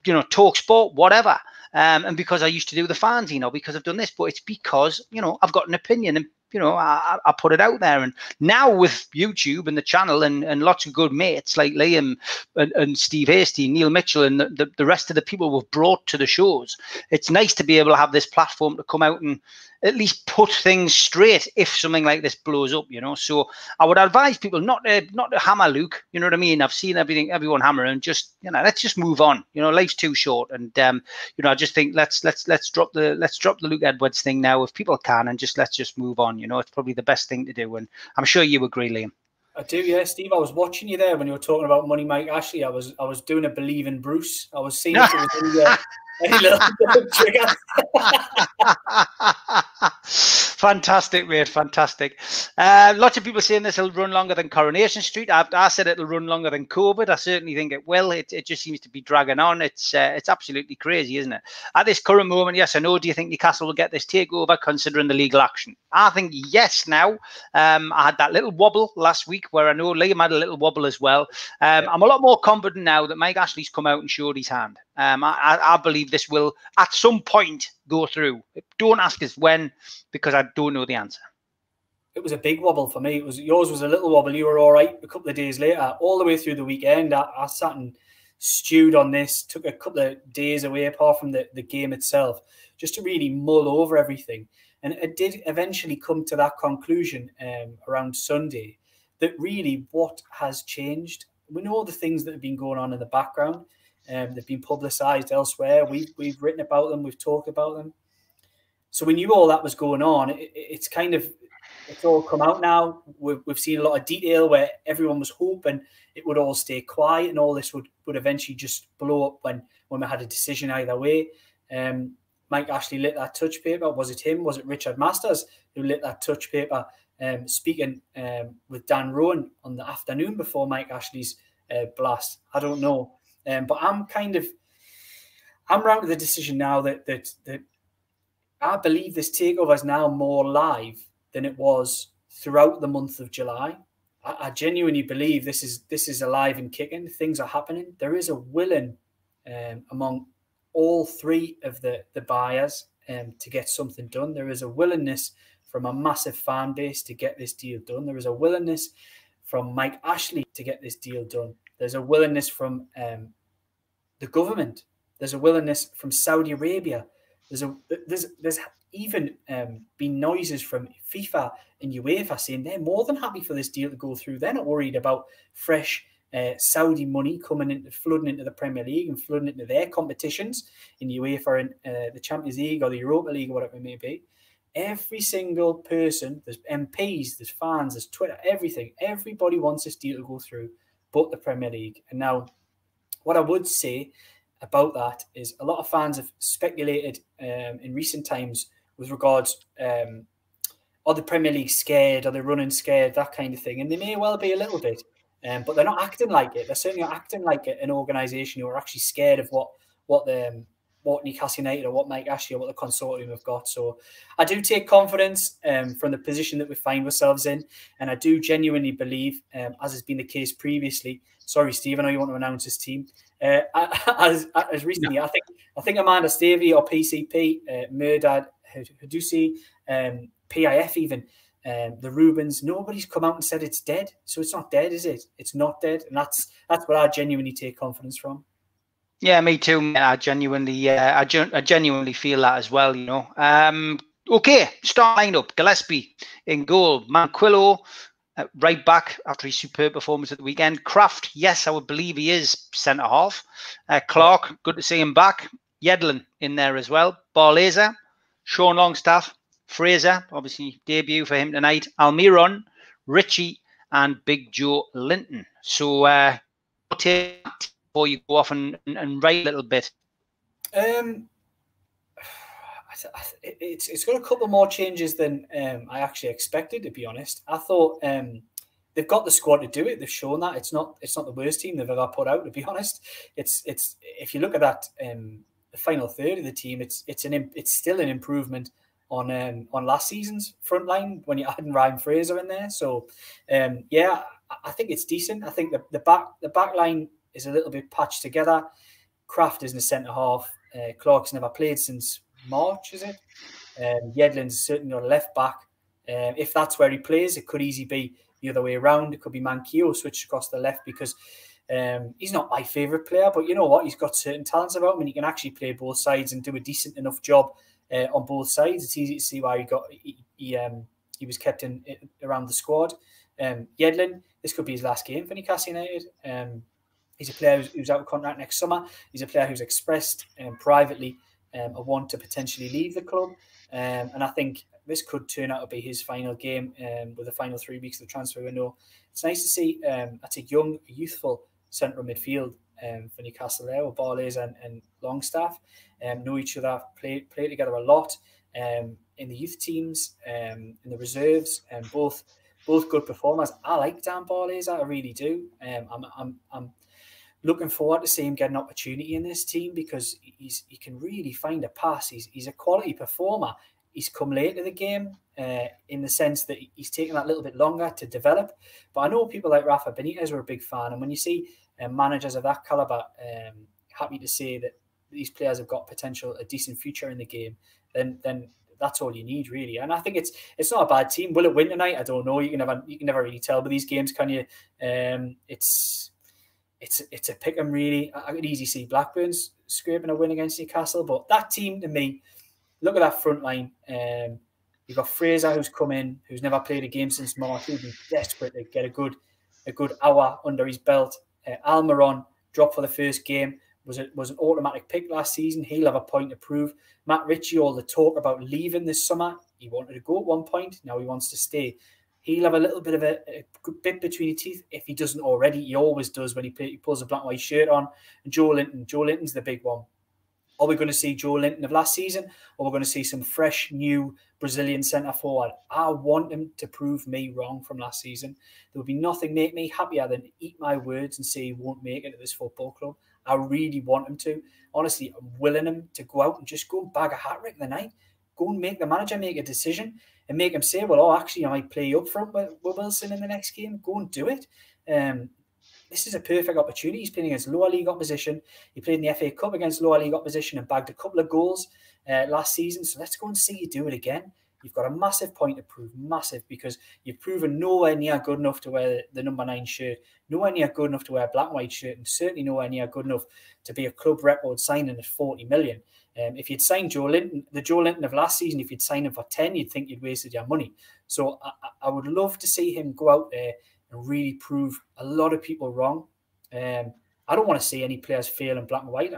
you know talk sport whatever um, and because I used to do the you know, because I've done this, but it's because you know I've got an opinion and you know I, I put it out there. And now with YouTube and the channel and, and lots of good mates like Liam and, and Steve Hasty, Neil Mitchell, and the, the, rest of the people we've brought to the shows, it's nice to be able to have this platform to come out and at least put things straight if something like this blows up, you know. So I would advise people not to not to hammer Luke. You know what I mean? I've seen everything, everyone hammering, just you know, let's just move on. You know, life's too short, and um, you know, I just think let's let's let's drop the let's drop the Luke Edwards thing now if people can, and just let's just move on. You know, it's probably the best thing to do, and I'm sure you agree, Liam. I do, yeah, Steve. I was watching you there when you were talking about Money Mike Ashley. I was I was doing a believe in Bruce. I was seeing if it was any, uh, any little trigger. fantastic, mate. Fantastic. Uh, lots of people saying this will run longer than Coronation Street. I, I, said it'll run longer than COVID. I certainly think it will. It, it just seems to be dragging on. It's uh, it's absolutely crazy, isn't it? At this current moment, yes, I know. Do you think Newcastle will get this takeover considering the legal action? I think yes. Now, um, I had that little wobble last week where I know Liam had a little wobble as well. Um. I'm a lot more confident now that Mike Ashley's come out and showed his hand. Um, I, I, believe this will at some point go through. Don't ask us when because I don't know the answer. It was a big wobble for me. It was yours was a little wobble. You were all right a couple of days later. All the way through the weekend, I, I sat and stewed on this. Took a couple of days away apart from the, the game itself, just to really mull over everything. And it did eventually come to that conclusion um, around Sunday that really what has changed. We know the things that have been going on in the background um, they've been publicised elsewhere. We've we've written about them. We've talked about them. So we knew all that was going on. It, it's kind of it's all come out now. We've, we've seen a lot of detail where everyone was hoping it would all stay quiet and all this would, would eventually just blow up when when we had a decision either way. Um, Mike Ashley lit that touch paper? Was it him? Was it Richard Masters who lit that touch paper? Um, speaking um, with Dan Roan on the afternoon before Mike Ashley's uh, blast. I don't know, um, but I'm kind of I'm around to the decision now that that that I believe this takeover is now more live than it was throughout the month of July. I, I genuinely believe this is this is alive and kicking. Things are happening. There is a willing um, among all three of the the buyers um, to get something done. There is a willingness from a massive fan base to get this deal done. There is a willingness from Mike Ashley to get this deal done. There's a willingness from um, the government. There's a willingness from Saudi Arabia. There's a there's there's even um, been noises from FIFA and UEFA saying they're more than happy for this deal to go through. They're not worried about fresh uh, Saudi money coming into flooding into the Premier League and flooding into their competitions in UEFA and uh, the Champions League or the Europa League or whatever it may be. Every single person, there's MPs, there's fans, there's Twitter, everything. Everybody wants this deal to go through, but the Premier League. And now, what I would say about that is a lot of fans have speculated um, in recent times with regards um, are the Premier League scared? Are they running scared? That kind of thing. And they may well be a little bit, um, but they're not acting like it. They're certainly not acting like an organisation who are actually scared of what what the um, what Newcastle United or what Mike Ashley or what the consortium have got. So I do take confidence um, from the position that we find ourselves in, and I do genuinely believe, um, as has been the case previously. Sorry, Steve, I know you want to announce his team. Uh, as, as recently, yeah. I think I think Amanda Staveley or PCP, uh, Mehrdad Ghodoussi, um, PIF even, um, the Reubens, nobody's come out and said it's dead. So it's not dead, is it? It's not dead. And that's that's what I genuinely take confidence from. Yeah, me too. I genuinely, uh, I, gen- I genuinely feel that as well. You know. Um, okay, start lineup: Gillespie in goal, Manquillo uh, right back after his superb performance at the weekend. Krafth, yes, I would believe he is centre half. Uh, Clark, good to see him back. Yedlin in there as well. Barlaser, Sean Longstaff, Fraser, obviously debut for him tonight. Almiron, Ritchie, and Big Joelinton. So, uh, before you go off and, and write a little bit. Um, it's it's got a couple more changes than um, I actually expected. To be honest, I thought um, they've got the squad to do it. They've shown that it's not it's not the worst team they've ever put out. To be honest, it's it's if you look at that um, the final third of the team, it's it's an it's still an improvement on um, on last season's front line when you're adding Ryan Fraser in there. So um, yeah, I think it's decent. I think the, the back the back line is a little bit patched together. Krafth is in the centre half. Uh, Clark's never played since March, is it? Um, Yedlin's certainly on left back. Um, if that's where he plays, it could easily be the other way around. It could be Manquillo switched across the left because um, he's not my favourite player, but you know what? He's got certain talents about him and he can actually play both sides and do a decent enough job uh, on both sides. It's easy to see why he got he, he, um, he was kept in, in, around the squad. Um, Yedlin, this could be his last game for Newcastle United. Um, he's a player who's, who's, out of contract next summer. He's a player who's expressed um, privately um, a want to potentially leave the club. Um, and I think this could turn out to be his final game um, with the final three weeks of the transfer window. It's nice to see um, a young, youthful central midfield um, for Newcastle there with and, and Longstaff. Um, know each other, play play together a lot um, in the youth teams, um, in the reserves, and both both good performers. I like Dan Barlaser, I really do. Um, I'm, I'm, I'm looking forward to see him get an opportunity in this team because he's he can really find a pass. He's he's a quality performer. He's come late to the game uh, in the sense that he's taken that little bit longer to develop. But I know people like Rafa Benitez were a big fan, and when you see uh, managers of that caliber um, happy to say that these players have got potential, a decent future in the game, then then that's all you need really. And I think it's it's not a bad team. Will it win tonight? I don't know. You can never you can never really tell with these games, can you? Um, it's it's it's a pick 'em really. I could easily see Blackburn's scraping a win against Newcastle, but that team to me, look at that front line. Um, you've got Fraser who's come in, who's never played a game since March. He'll be desperate to get a good a good hour under his belt. Uh, Almiron dropped for the first game. Was it was an automatic pick last season? He'll have a point to prove. Matt Ritchie, all the talk about leaving this summer, he wanted to go at one point. Now he wants to stay he'll have a little bit of a, a bit between his teeth if he doesn't already. He always does when he, he pulls a black white shirt on. And Joelinton, Joe Linton's the big one. Are we going to see Joelinton of last season, or we're going to see some fresh, new Brazilian centre forward? I want him to prove me wrong from last season. There would be nothing make me happier than eat my words and say he won't make it to this football club. I really want him to. Honestly, I'm willing him to go out and just go and bag a hat trick the night. Go and make the manager make a decision and make him say, "Well, oh, actually, I might play up front with, with Wilson in the next game." Go and do it. Um, this is a perfect opportunity. He's playing against lower league opposition. He played in the FA Cup against lower league opposition and bagged a couple of goals uh, last season. So let's go and see you do it again. You've got a massive point to prove, massive, because you've proven nowhere near good enough to wear the number nine shirt, nowhere near good enough to wear a black and white shirt, and certainly nowhere near good enough to be a club record signing at 40 million. Um, if you'd signed Joelinton, the Joelinton of last season, if you'd signed him for 10, you'd think you'd wasted your money. So I, I would love to see him go out there and really prove a lot of people wrong. Um, I don't want to see any players fail in black and white.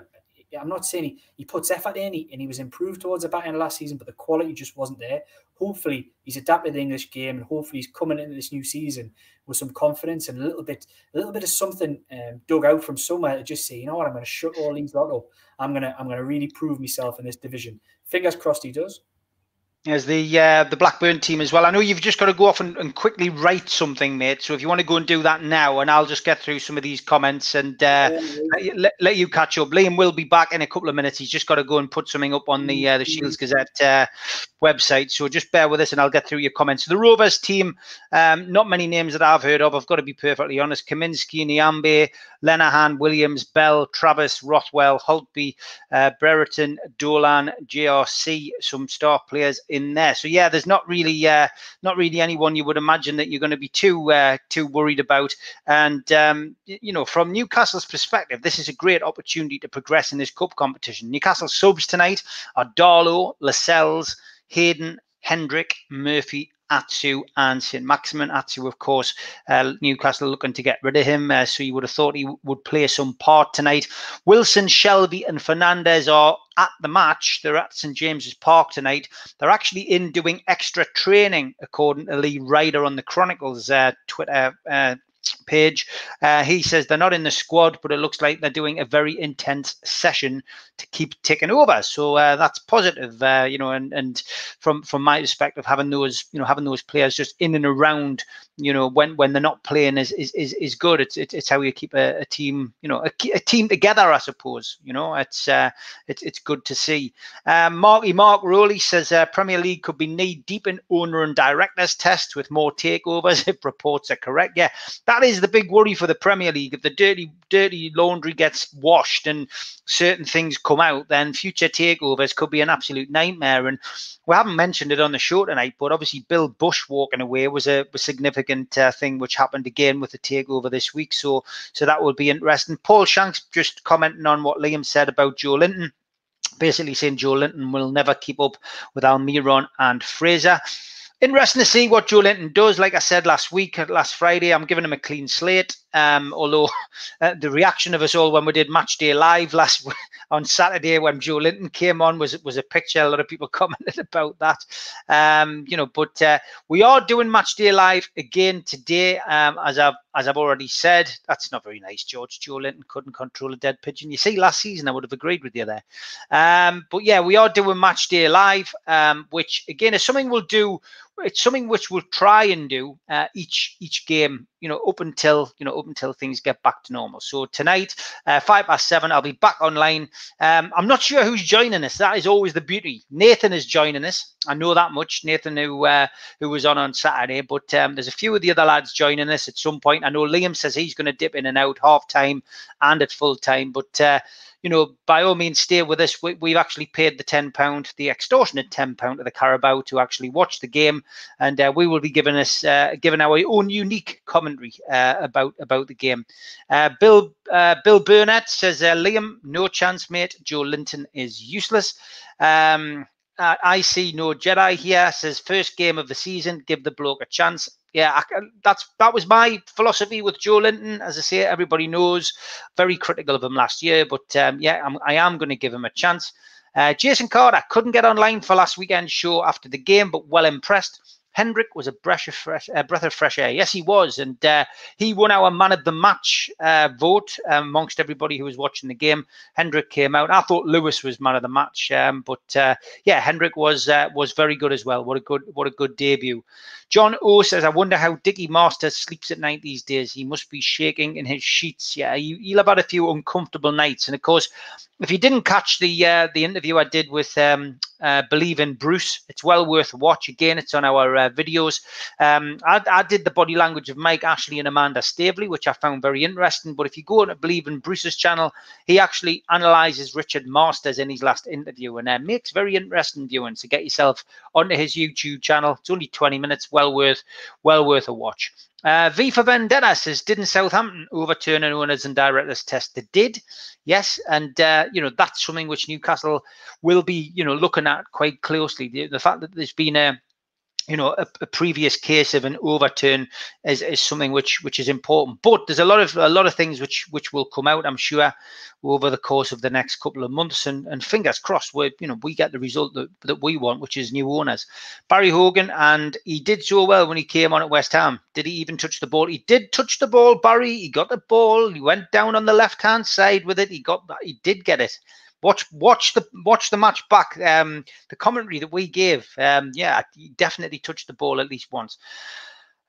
I'm not saying he, he puts effort in he, and he was improved towards the back end last season, but the quality just wasn't there. Hopefully, he's adapted the English game, and hopefully, he's coming into this new season with some confidence and a little bit, a little bit of something um, dug out from somewhere to just say, you know what, I'm going to shut all these lot up. I'm gonna, I'm gonna really prove myself in this division. Fingers crossed, he does as the uh, the Blackburn team as well. I know you've just got to go off and, and, quickly write something, mate. So if you want to go and do that now, and I'll just get through some of these comments and uh, let, let, you catch up. Liam will be back in a couple of minutes. He's just got to go and put something up on the uh, the Shields mm-hmm. Gazette uh, website. So just bear with us, and I'll get through your comments. The Rovers team, um, not many names that I've heard of. I've got to be perfectly honest. Kaminski, Nyambe, Lenihan, Williams, Bell, Travis, Rothwell, Holtby, uh, Brereton, Dolan, JRC, some star players in there. So yeah, there's not really uh, not really anyone you would imagine that you're going to be too uh, too worried about. And um, you know, from Newcastle's perspective, this is a great opportunity to progress in this cup competition. Newcastle subs tonight are Darlow, Lascelles, Hayden, Hendrick, Murphy, Atsu and St. Maximin. Atsu, of course, uh, Newcastle looking to get rid of him, uh, so you would have thought he would play some part tonight. Wilson, Shelvey, and Fernandez are at the match. They're at St James's Park tonight. They're actually in doing extra training, according to Lee Ryder on the Chronicles uh, Twitter uh, page. Uh, he says they're not in the squad, but it looks like they're doing a very intense session to keep taking over. So uh, that's positive, uh, you know. And and from from my perspective, having those you know having those players just in and around, you know, when when they're not playing is is is, is good. It's, it's it's how you keep a, a team, you know, a, a, team together. I suppose you know it's uh, it's it's good to see. Um, Marky Mark Rowley says uh, Premier League could be knee deep in owner and directors tests with more takeovers if reports are correct. Yeah, that is the big worry for the Premier League. If the dirty dirty laundry gets washed and certain things come out, then future takeovers could be an absolute nightmare. And we haven't mentioned it on the show tonight, but obviously Bill Bush walking away was a, was significant uh, thing which happened again with the takeover this week. So so that will be interesting. Paul Shanks just commenting on what Liam said about Joelinton. basically saying Joelinton will never keep up with Almiron and Fraser. Interesting to see what Joelinton does. Like I said last week, last Friday, I'm giving him a clean slate. Um, although uh, the reaction of us all when we did Match Day Live last on Saturday when Joelinton came on was was a picture. A lot of people commented about that. Um, you know, but uh, we are doing Match Day Live again today. Um, as I've as I've already said, that's not very nice. George Joelinton couldn't control a dead pigeon. You see, last season I would have agreed with you there. Um, but yeah, we are doing Match Day Live, um, which again is something we'll do it's something which we'll try and do uh, each each game you know up until you know up until things get back to normal. So tonight uh, five past seven i'll be back online. Um, i'm not sure who's joining us. That is always the beauty. Nathan is joining us. I know that much. Nathan who uh, who was on on saturday but um, there's a few of the other lads joining us at some point. I know liam says he's going to dip in and out half time and at full time but uh, you know, by all means, stay with us. We, have actually paid the ten pound, the extortionate ten pound to the Carabao to actually watch the game, and uh, we will be giving us uh, giving our own unique commentary uh, about about the game. Uh, Bill uh, Bill Burnett says, uh, Liam, no chance, mate. Joelinton is useless. Um, I see no Jedi here. Says first game of the season, give the bloke a chance yeah, I, that's that was my philosophy with Joelinton. As I say, everybody knows, very critical of him last year, but um, yeah, I'm, I am going to give him a chance. Uh, Jason Carter couldn't get online for last weekend's show after the game, but well impressed. Hendrick was a breath of fresh, uh, breath of fresh air. Yes, he was, and uh, he won our man of the match uh, vote um, amongst everybody who was watching the game. Hendrick came out. I thought Lewis was man of the match, um, but uh, yeah, Hendrick was uh, was very good as well. What a good what a good debut. John O says, "I wonder how Dickie Masters sleeps at night these days. He must be shaking in his sheets. Yeah, he, he'll have had a few uncomfortable nights. And of course, if you didn't catch the uh, the interview I did with um, Believe in Bruce, it's well worth a watch. Again, it's on our uh, videos. Um, I, I, did the body language of Mike Ashley and Amanda Staveley, which I found very interesting. But if you go and believe in Bruce's channel, he actually analyzes Richard Masters in his last interview and uh, makes very interesting viewing. So get yourself onto his YouTube channel. It's only 20 minutes, well worth, well worth a watch. Uh, v for Vendetta says, didn't Southampton overturn an owners and directors test? They did, yes, and uh, you know that's something which Newcastle will be, you know, looking at quite closely. The, the fact that there's been a you know a, a, previous case of an overturn is, is something which which is important. But there's a lot of a lot of things which which will come out i'm sure over the course of the next couple of months. And and fingers crossed we you know we get the result that, that we want which is new owners. Barry hogan and he did so well when he came on at west ham. Did he even touch the ball? He did touch the ball barry. He got the ball. He went down on the left hand side with it. He got he did get it watch watch the watch the match back. Um, the commentary that we gave, um, yeah, definitely touched the ball at least once.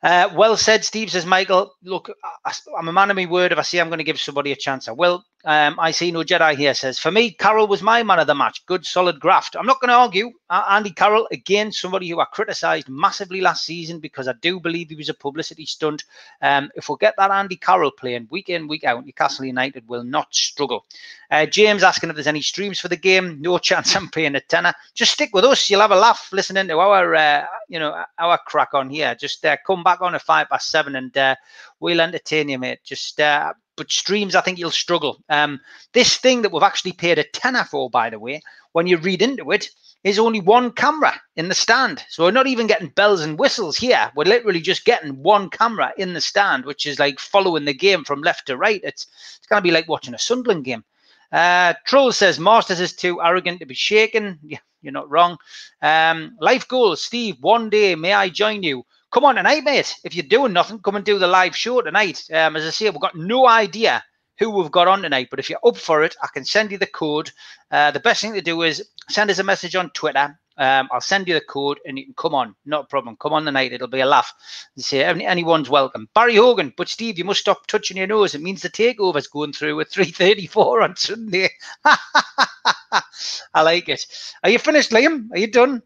Uh, well said, Steve says Michael. Look, I, am a man of my word. If I see I'm going to give somebody a chance, I will. Um, I see no Jedi here says, for me, Carroll was my man of the match. Good, solid graft. I'm not going to argue. Uh, Andy Carroll, again, somebody who I criticised massively last season because I do believe he was a publicity stunt. Um, if we get that Andy Carroll playing week in, week out, Newcastle United will not struggle. Uh, James asking if there's any streams for the game. No chance I'm paying a tenner. Just stick with us. You'll have a laugh listening to our, uh, you know, our crack on here. Just uh, come back on at five past seven and uh, we'll entertain you, mate. Just uh, but streams, I think you'll struggle. Um, this thing that we've actually paid a tenner for, by the way, when you read into it, is only one camera in the stand. So we're not even getting bells and whistles here. We're literally just getting one camera in the stand, which is like following the game from left to right. It's it's gonna be like watching a Sunderland game. Uh, Troll says Masters is too arrogant to be shaken. Yeah, you're not wrong. Um, life goals, Steve. One day, may I join you? Come on tonight, mate. If you're doing nothing, come and do the live show tonight. Um, as I say, we've got no idea who we've got on tonight, but if you're up for it, I can send you the code. Uh, the best thing to do is send us a message on Twitter. Um, I'll send you the code and you can come on. Not a problem. Come on tonight. It'll be a laugh. You say anyone's welcome. Barry Hogan, but Steve, you must stop touching your nose. It means the takeover's going through at 3.34 on Sunday. I like it. Are you finished, Liam? Are you done?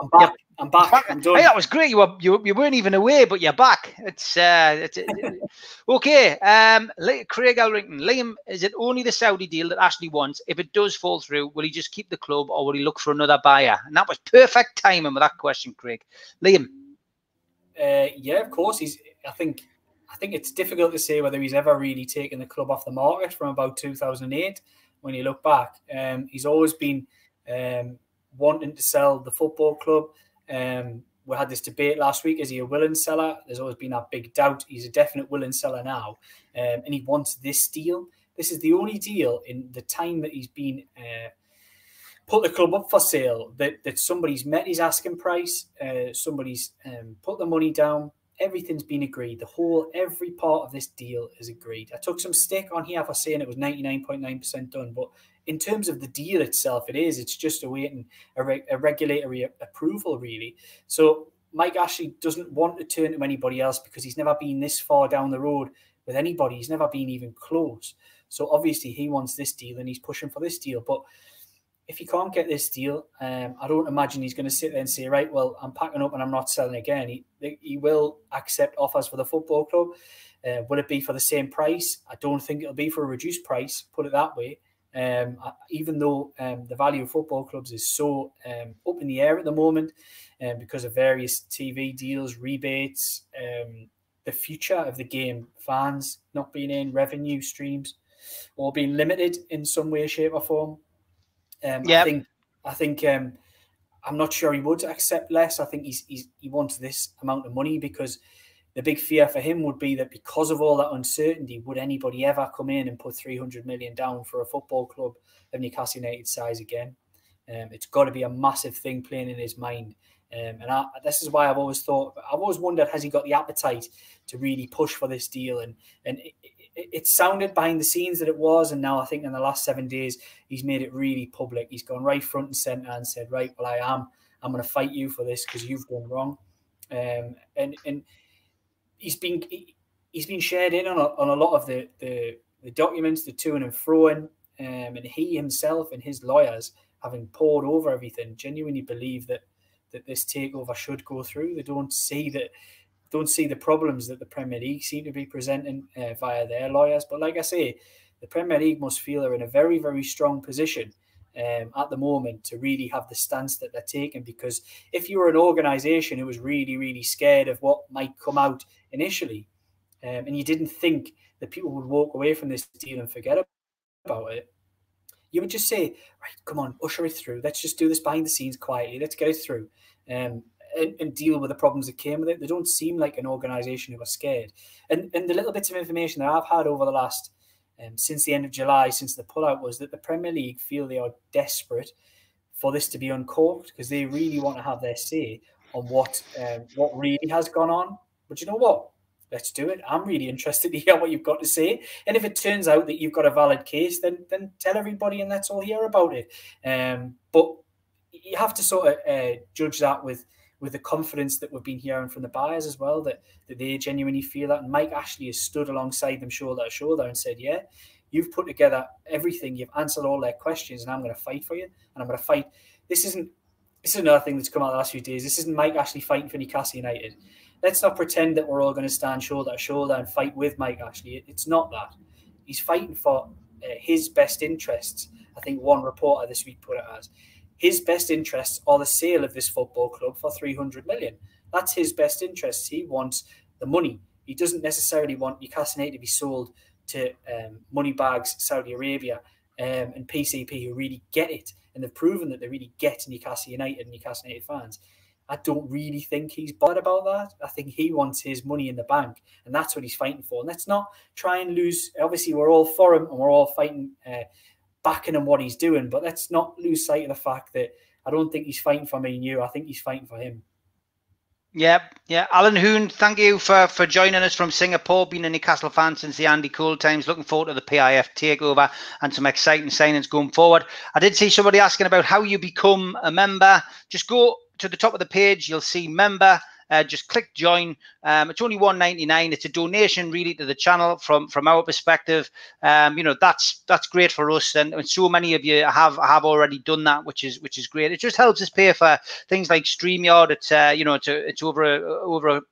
I'm back. Yep. I'm back. I'm done. Hey, that was great. You were you, you weren't even away, but you're back. It's uh, it's okay. Um, Craig Elrington, Liam, is it only the Saudi deal that Ashley wants? If it does fall through, will he just keep the club, or will he look for another buyer? And that was perfect timing with that question, Craig. Liam. Uh, yeah, of course. He's. I think. I think it's difficult to say whether he's ever really taken the club off the market from about 2008. When you look back, um, he's always been um, wanting to sell the football club. Um, we had this debate last week. Is he a willing seller? There's always been that big doubt. He's a definite willing seller now, um, and he wants this deal. This is the only deal in the time that he's been uh, put the club up for sale that, that somebody's met his asking price, uh, somebody's um, put the money down. Everything's been agreed. The whole, every part of this deal is agreed. I took some stick on here for saying it was 99.9% done, but in terms of the deal itself, it is. It's just awaiting a, re- a regulatory approval, really. So Mike Ashley doesn't want to turn to anybody else because he's never been this far down the road with anybody. He's never been even close. So obviously he wants this deal and he's pushing for this deal. But if he can't get this deal, um, I don't imagine he's going to sit there and say, right, well, I'm packing up and I'm not selling again. He, he will accept offers for the football club. Uh, will it be for the same price? I don't think it'll be for a reduced price, put it that way. Um, even though um, the value of football clubs is so um, up in the air at the moment um, because of various TV deals, rebates, um, the future of the game, fans not being in, revenue streams, or being limited in some way, shape, or form. Um, I think I think um, I'm not sure he would accept less. I think he's, he's he wants this amount of money because the big fear for him would be that because of all that uncertainty, would anybody ever come in and put 300 million down for a football club of Newcastle United size again? Um, it's got to be a massive thing playing in his mind. Um, and I, this is why I've always thought, I've always wondered, has he got the appetite to really push for this deal? And and it, it, it, sounded behind the scenes that it was, and now I think in the last seven days he's made it really public. He's gone right front and center and said, right, well I am, I'm going to fight you for this because you've done wrong. Um, and and he's been he, has been shared in on a, on a lot of the, the the documents, the to and froing, um, and he himself and his lawyers having poured over everything, genuinely believe that that this takeover should go through. They don't see that don't see the problems that the Premier League seem to be presenting uh, via their lawyers. But like I say, the Premier League must feel they're in a very very strong position um, at the moment to really have the stance that they're taking. Because if you were an organisation who was really really scared of what might come out initially, um, and you didn't think that people would walk away from this deal and forget about it, you would just say, right, come on, usher it through. Let's just do this behind the scenes quietly. Let's get it through um, and, and, deal with the problems that came with it. They don't seem like an organization who are scared. And, and the little bits of information that I've had over the last, um, since the end of July, since the pullout, was that the Premier League feel they are desperate for this to be uncorked because they really want to have their say on what um, what really has gone on. But you know what? let's do it. I'm really interested to hear what you've got to say. And if it turns out that you've got a valid case, then then tell everybody and let's all hear about it. Um, but you have to sort of uh, judge that with with the confidence that we've been hearing from the buyers as well, that, that they genuinely feel that. And Mike Ashley has stood alongside them shoulder to shoulder and said, yeah, you've put together everything, you've answered all their questions, and I'm going to fight for you. And I'm going to fight. This isn't this is another thing that's come out the last few days. This isn't Mike Ashley fighting for Newcastle United let's not pretend that we're all going to stand shoulder to shoulder and fight with Mike Ashley. It's not that. He's fighting for uh, his best interests. I think one reporter this week put it as his best interests are the sale of this football club for 300 million. That's his best interests. He wants the money. He doesn't necessarily want Newcastle to be sold to um, money bags, Saudi Arabia, um, and PCP who really get it. And they've proven that they really get Newcastle United and Newcastle United fans. I don't really think he's bothered about that. I think he wants his money in the bank, and that's what he's fighting for. And let's not try and lose. Obviously, we're all for him, and we're all fighting, uh, backing him what he's doing. But let's not lose sight of the fact that I don't think he's fighting for me and you. I think he's fighting for him. Yeah, yeah. Alan Hoon, thank you for, for joining us from Singapore. Been a Newcastle fan since the Andy Cole times. Looking forward to the PIF takeover and some exciting signings going forward. I did see somebody asking about how you become a member. Just go to the top of the page, you'll see member. Uh, just click join. Um, it's only one ninety nine. It's a donation really to the channel from from our perspective. Um, you know that's that's great for us, and, and, so many of you have have already done that, which is which is great. It just helps us pay for things like Streamyard. It's uh, you know it's a, it's over a, over a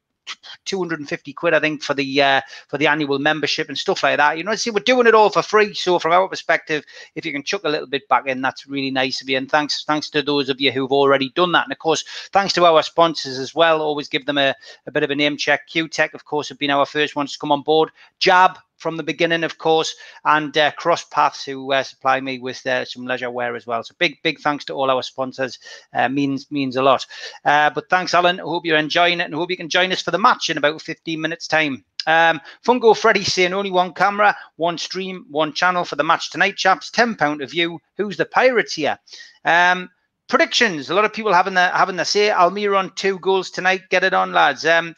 250 quid, I think, for the uh, for the annual membership and stuff like that. You know, see, we're doing it all for free. So from our perspective, if you can chuck a little bit back in, that's really nice of you. And thanks, thanks to those of you who've already done that. And of course, thanks to our sponsors as well. Always give them a, a bit of a name check. Q-Tech, of course, have been our first ones to come on board. Jab, from the beginning, of course, and uh, Cross Paths, who uh, supply me with uh, some leisure wear as well. So big, big thanks to all our sponsors. Uh, means means a lot. Uh, but thanks, Alan. I hope you're enjoying it, and hope you can join us for the match in about 15 minutes' time. Um, Fungo Freddy saying only one camera, one stream, one channel for the match tonight, chaps. Ten pound a view. Who's the Pirates here? Um, predictions. A lot of people having the having the say. Almiron two goals tonight. Get it on, lads. Um,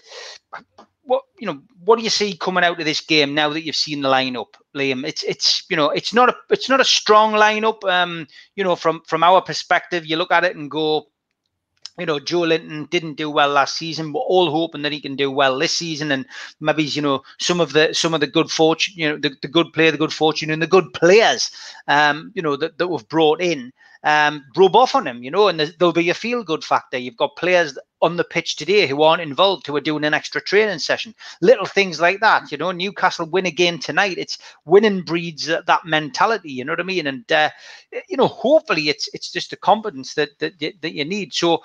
what you know what do you see coming out of this game now that you've seen the lineup liam? It's it's you know it's not a it's not a strong lineup. Um you know from from our perspective you look at it and go you know, Joelinton didn't do well last season. We're all hoping that he can do well this season, and maybe you know some of the some of the good fortune, you know, the, the good player, the good fortune, and the good players, um, you know, that, that we've brought in um, rub off on him, you know, and there'll be a feel good factor. You've got players on the pitch today who aren't involved, who are doing an extra training session, little things like that. You know, Newcastle win again tonight. It's winning breeds that mentality. You know what I mean? And uh, you know, hopefully, it's it's just the confidence that that that you need. So,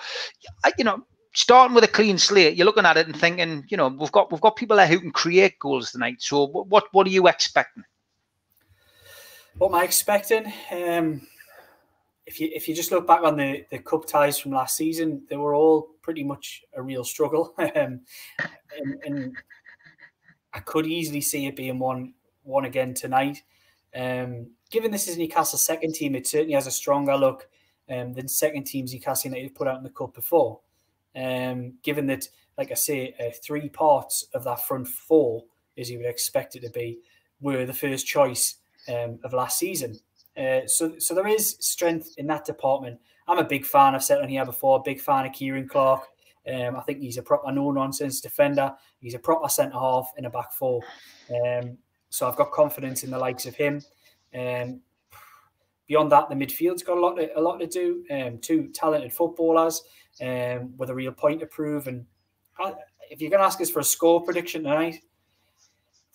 you know. Starting with a clean slate, you're looking at it and thinking, you know, we've got we've got people there who can create goals tonight. So, what what are you expecting? What am I expecting? Um, if you if you just look back on the the cup ties from last season, they were all pretty much a real struggle, um, and, and, I could easily see it being one one again tonight. Um, given this is Newcastle's second team, it certainly has a stronger look um, than second teams Newcastle United put out in the cup before. Um, given that, like I say, uh, three parts of that front four, as you would expect it to be, were the first choice um, of last season. Uh, so, so there is strength in that department. I'm a big fan. I've said on here before. Big fan of Ciaran Clark. Um, I think he's a proper no nonsense defender. He's a proper centre half in a back four. Um, so I've got confidence in the likes of him. Um, beyond that, the midfield's got a lot to, a lot to do. Um, two talented footballers um, with a real point to prove. And if you're going to ask us for a score prediction tonight,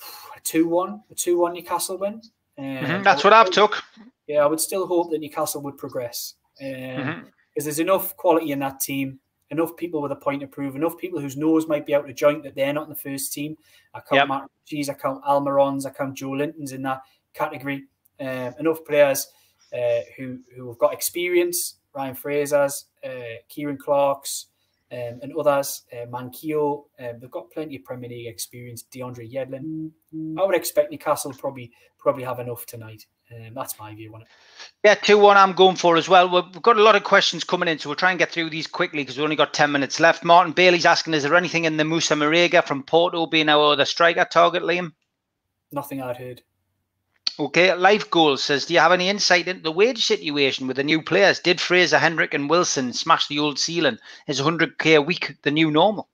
a two-one, a two-one Newcastle win. Um, mm-hmm, that's what I've took. Yeah, I would still hope that Newcastle would progress because um, mm-hmm. there's enough quality in that team, enough people with a point to prove, enough people whose nose might be out of joint that they're not in the first team. I count yep. Matt Ritchie's, I count Almiron's, I count Joelinton's in that category. Um, enough players uh, who who have got experience, Ryan Fraser's, uh, Ciaran Clark's, um, and others, uh, Manquillo. Um, they've got plenty of Premier League experience. DeAndre Yedlin. I would expect Newcastle probably probably have enough tonight. Um, that's my view on it. Yeah, 2 1 I'm going for as well. We've got a lot of questions coming in, so we'll try and get through these quickly because we've only got 10 minutes left. Martin Bailey's asking Is there anything in the Moussa Marega from Porto being our other striker target, Liam? Nothing I'd heard. Okay, Life Goals says, do you have any insight into the wage situation with the new players? Did Fraser, Hendrick, and Wilson smash the old ceiling? Is 100k a week the new normal?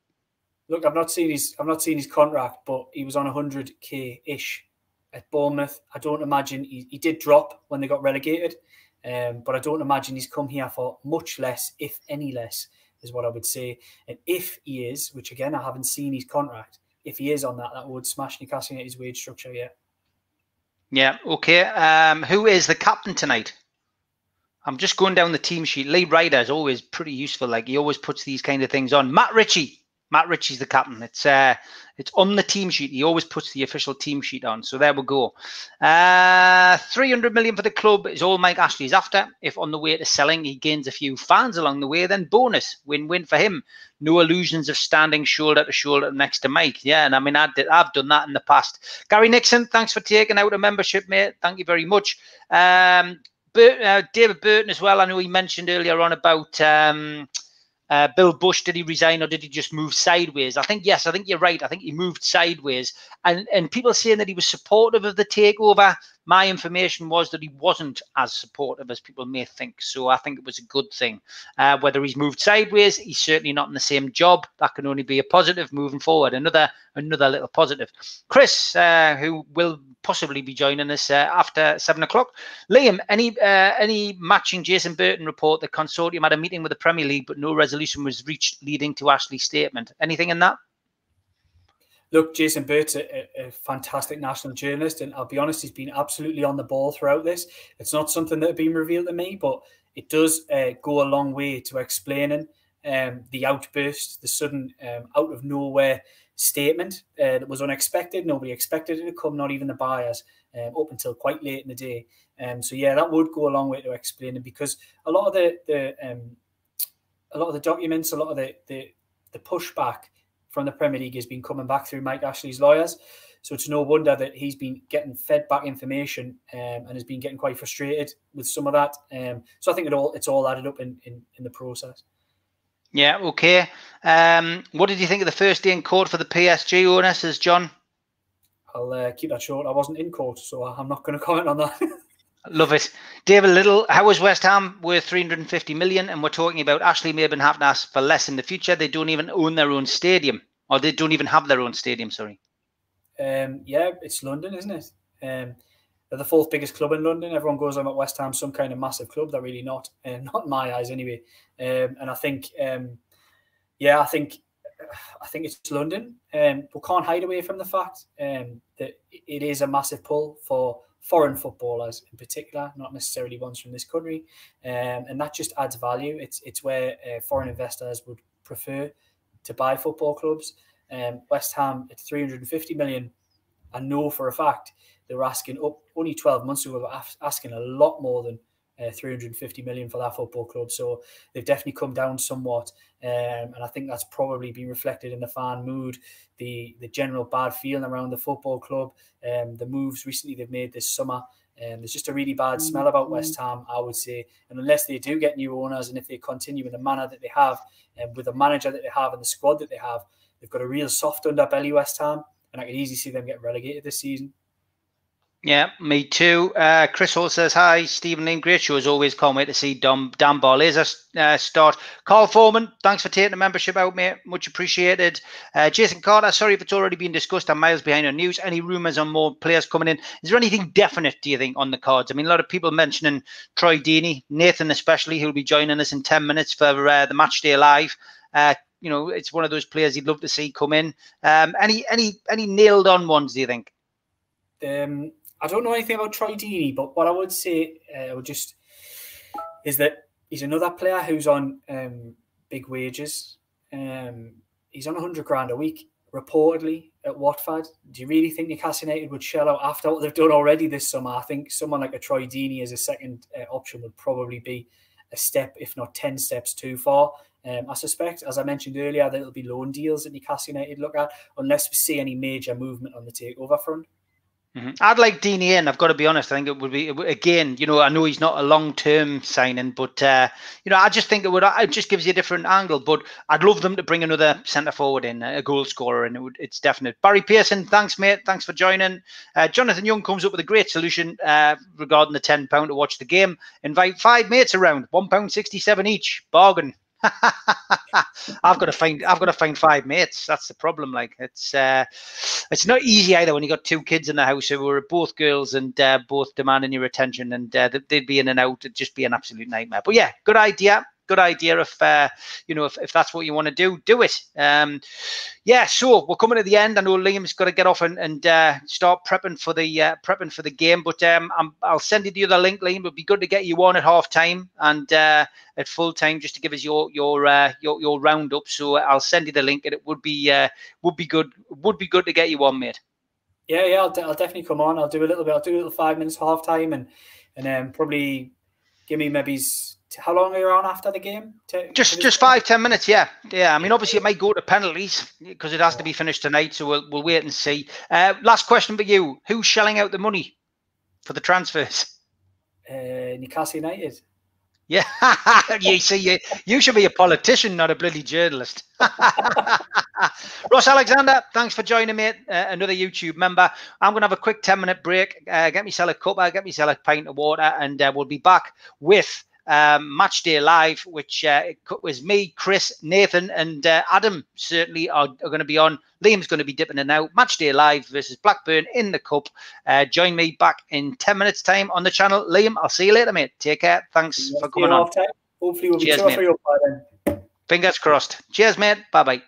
Look, I've not seen his I've not seen his contract, but he was on 100k ish at Bournemouth. I don't imagine he, he did drop when they got relegated, um, but I don't imagine he's come here for much less, if any less, is what I would say. And if he is, which again I haven't seen his contract, if he is on that, that would smash Newcastle his wage structure. Yeah. Yeah, okay. Um, who is the captain tonight? I'm just going down the team sheet. Lee Ryder is always pretty useful. Like he always puts these kind of things on. Matt Ritchie. Matt Ritchie's the captain. It's uh, it's on the team sheet. He always puts the official team sheet on. So there we go. Uh, 300 million for the club is all Mike Ashley's after. If on the way to selling, he gains a few fans along the way, then bonus win-win for him. No illusions of standing shoulder to shoulder next to Mike. Yeah, and I mean, I did, I've done that in the past. Gary Nixon, thanks for taking out a membership, mate. Thank you very much. Um, Bert, uh, David Burton as well. I know he mentioned earlier on about. Um, uh, Bill Bush, did he resign or did he just move sideways? I think yes. I think you're right. I think he moved sideways, and and people saying that he was supportive of the takeover my information was that he wasn't as supportive as people may think. So I think it was a good thing. Uh, whether he's moved sideways, he's certainly not in the same job. That can only be a positive moving forward. Another another little positive. Chris, uh, who will possibly be joining us uh, after seven o'clock. Liam, any uh, any matching Jason Burton report? The consortium had a meeting with the Premier League, but no resolution was reached, leading to Ashley's statement. Anything in that? Look, Jason Burt's a, a, fantastic national journalist, and I'll be honest, he's been absolutely on the ball throughout this. It's not something that had been revealed to me, but it does uh, go a long way to explaining um, the outburst, the sudden um, out of nowhere statement uh, that was unexpected. Nobody expected it to come, not even the buyers, um, up until quite late in the day. Um, so yeah, that would go a long way to explaining because a lot of the the um, a lot of the documents, a lot of the the, the pushback from the Premier League has been coming back through Mike Ashley's lawyers. So it's no wonder that he's been getting fed back information um, and has been getting quite frustrated with some of that. Um, so I think it all it's all added up in, in, in the process. Yeah, okay. Um, what did you think of the first day in court for the PSG owner, says John? I'll uh, keep that short. I wasn't in court, so I'm not going to comment on that. Love it. David Little, how is West Ham worth 350 million? And we're talking about Ashley Maybin having to ask for less in the future. They don't even own their own stadium, or they don't even have their own stadium, sorry. Um, yeah, it's London, isn't it? Um, they're the fourth biggest club in London. Everyone goes on at West Ham, some kind of massive club. They're really not, uh, not my eyes anyway. Um, and I think, um, yeah, I think, I think it's London. Um, we can't hide away from the fact um, that it is a massive pull for foreign footballers in particular, not necessarily ones from this country, um, and that just adds value. It's it's where uh, foreign investors would prefer to buy football clubs. Um, West Ham at 350 million, I know for a fact they were asking up only 12 months ago, asking a lot more than uh, 350 million for that football club. So they've definitely come down somewhat, um, and I think that's probably been reflected in the fan mood, the the general bad feeling around the football club, um, the moves recently they've made this summer. Um, there's just a really bad smell about West Ham, I would say. And unless they do get new owners and if they continue in the manner that they have, and um, with the manager that they have and the squad that they have, they've got a real soft underbelly, West Ham. And I could easily see them get relegated this season. Yeah, me too. Uh, Chris Hall says hi. Stephen Lane, great show as always. Can't wait to see Dom, Dan Ball is a uh, start. Carl Foreman, thanks for taking the membership out, mate. Much appreciated. Uh, Jason Carter, sorry if it's already been discussed. I'm miles behind on news. Any rumours on more players coming in? Is there anything definite, do you think, on the cards? I mean, a lot of people mentioning Troy Deeney, Nathan especially, who'll be joining us in 10 minutes for uh, the match day live. Uh, you know, it's one of those players you'd love to see come in. Um, any any any nailed on ones, do you think? Um, I don't know anything about Troy Deeney, but what I would say, uh, would just is that he's another player who's on um, big wages. Um, he's on 100 grand a week, reportedly at Watford. Do you really think Newcastle United would shell out after what they've done already this summer? I think someone like a Troy Deeney as a second uh, option would probably be a step, if not 10 steps too far. Um, I suspect, as I mentioned earlier, that it'll be loan deals that Newcastle United look at, unless we see any major movement on the takeover front. Mm-hmm. I'd like Deeney in. I've got to be honest. I think it would be again. You know, I know he's not a long-term signing, but uh, you know, I just think it would. It just gives you a different angle. But I'd love them to bring another centre forward in, a goal scorer, and it would, it's definite. Barry Pearson, thanks, mate. Thanks for joining. Uh, Jonathan Young comes up with a great solution uh, regarding the ten pound to watch the game. Invite five mates around, one pound sixty-seven each. Bargain. I've got to find I've got to find five mates. That's the problem. Like it's uh, it's not easy either when you got two kids in the house who are both girls and uh, both demanding your attention, and uh, they'd be in and out. It'd just be an absolute nightmare. But yeah, good idea good idea if uh, you know if, if that's what you want to do do it. Um, yeah so we're coming to the end. I know liam's got to get off and, and uh, start prepping for the uh, prepping for the game but um, i will send you the other link liam. It would be good to get you on at half time and uh, at full time just to give us your your uh, your, your roundup. So i'll send you the link and it would be uh, would be good would be good to get you on mate. Yeah yeah I'll, I'll definitely come on. I'll do a little bit i'll do a little five minutes half time and and then um, probably give me maybe how long are you on after the game? To, just just five ten minutes. Yeah, yeah. I mean, obviously it might go to penalties because it has to be finished tonight. So we'll we'll wait and see. Uh, last question for you: Who's shelling out the money for the transfers? Uh, Newcastle United. Yeah, you see, you, you should be a politician, not a bloody journalist. Ross Alexander, thanks for joining me. Uh, another YouTube member. I'm going to have a quick 10 minute break. Uh, get me sell a cuppa, get me sell a pint of water, and uh, we'll be back with um, Match Day Live, which uh, was me, Chris, Nathan, and uh, Adam certainly are, are going to be on. Liam's going to be dipping in out. Match Day Live versus Blackburn in the Cup. Uh, join me back in 10 minutes' time on the channel. Liam, I'll see you later, mate. Take care. Thanks for coming on. Hopefully, we'll be Cheers, mate. Fingers crossed. Cheers, mate. Bye bye.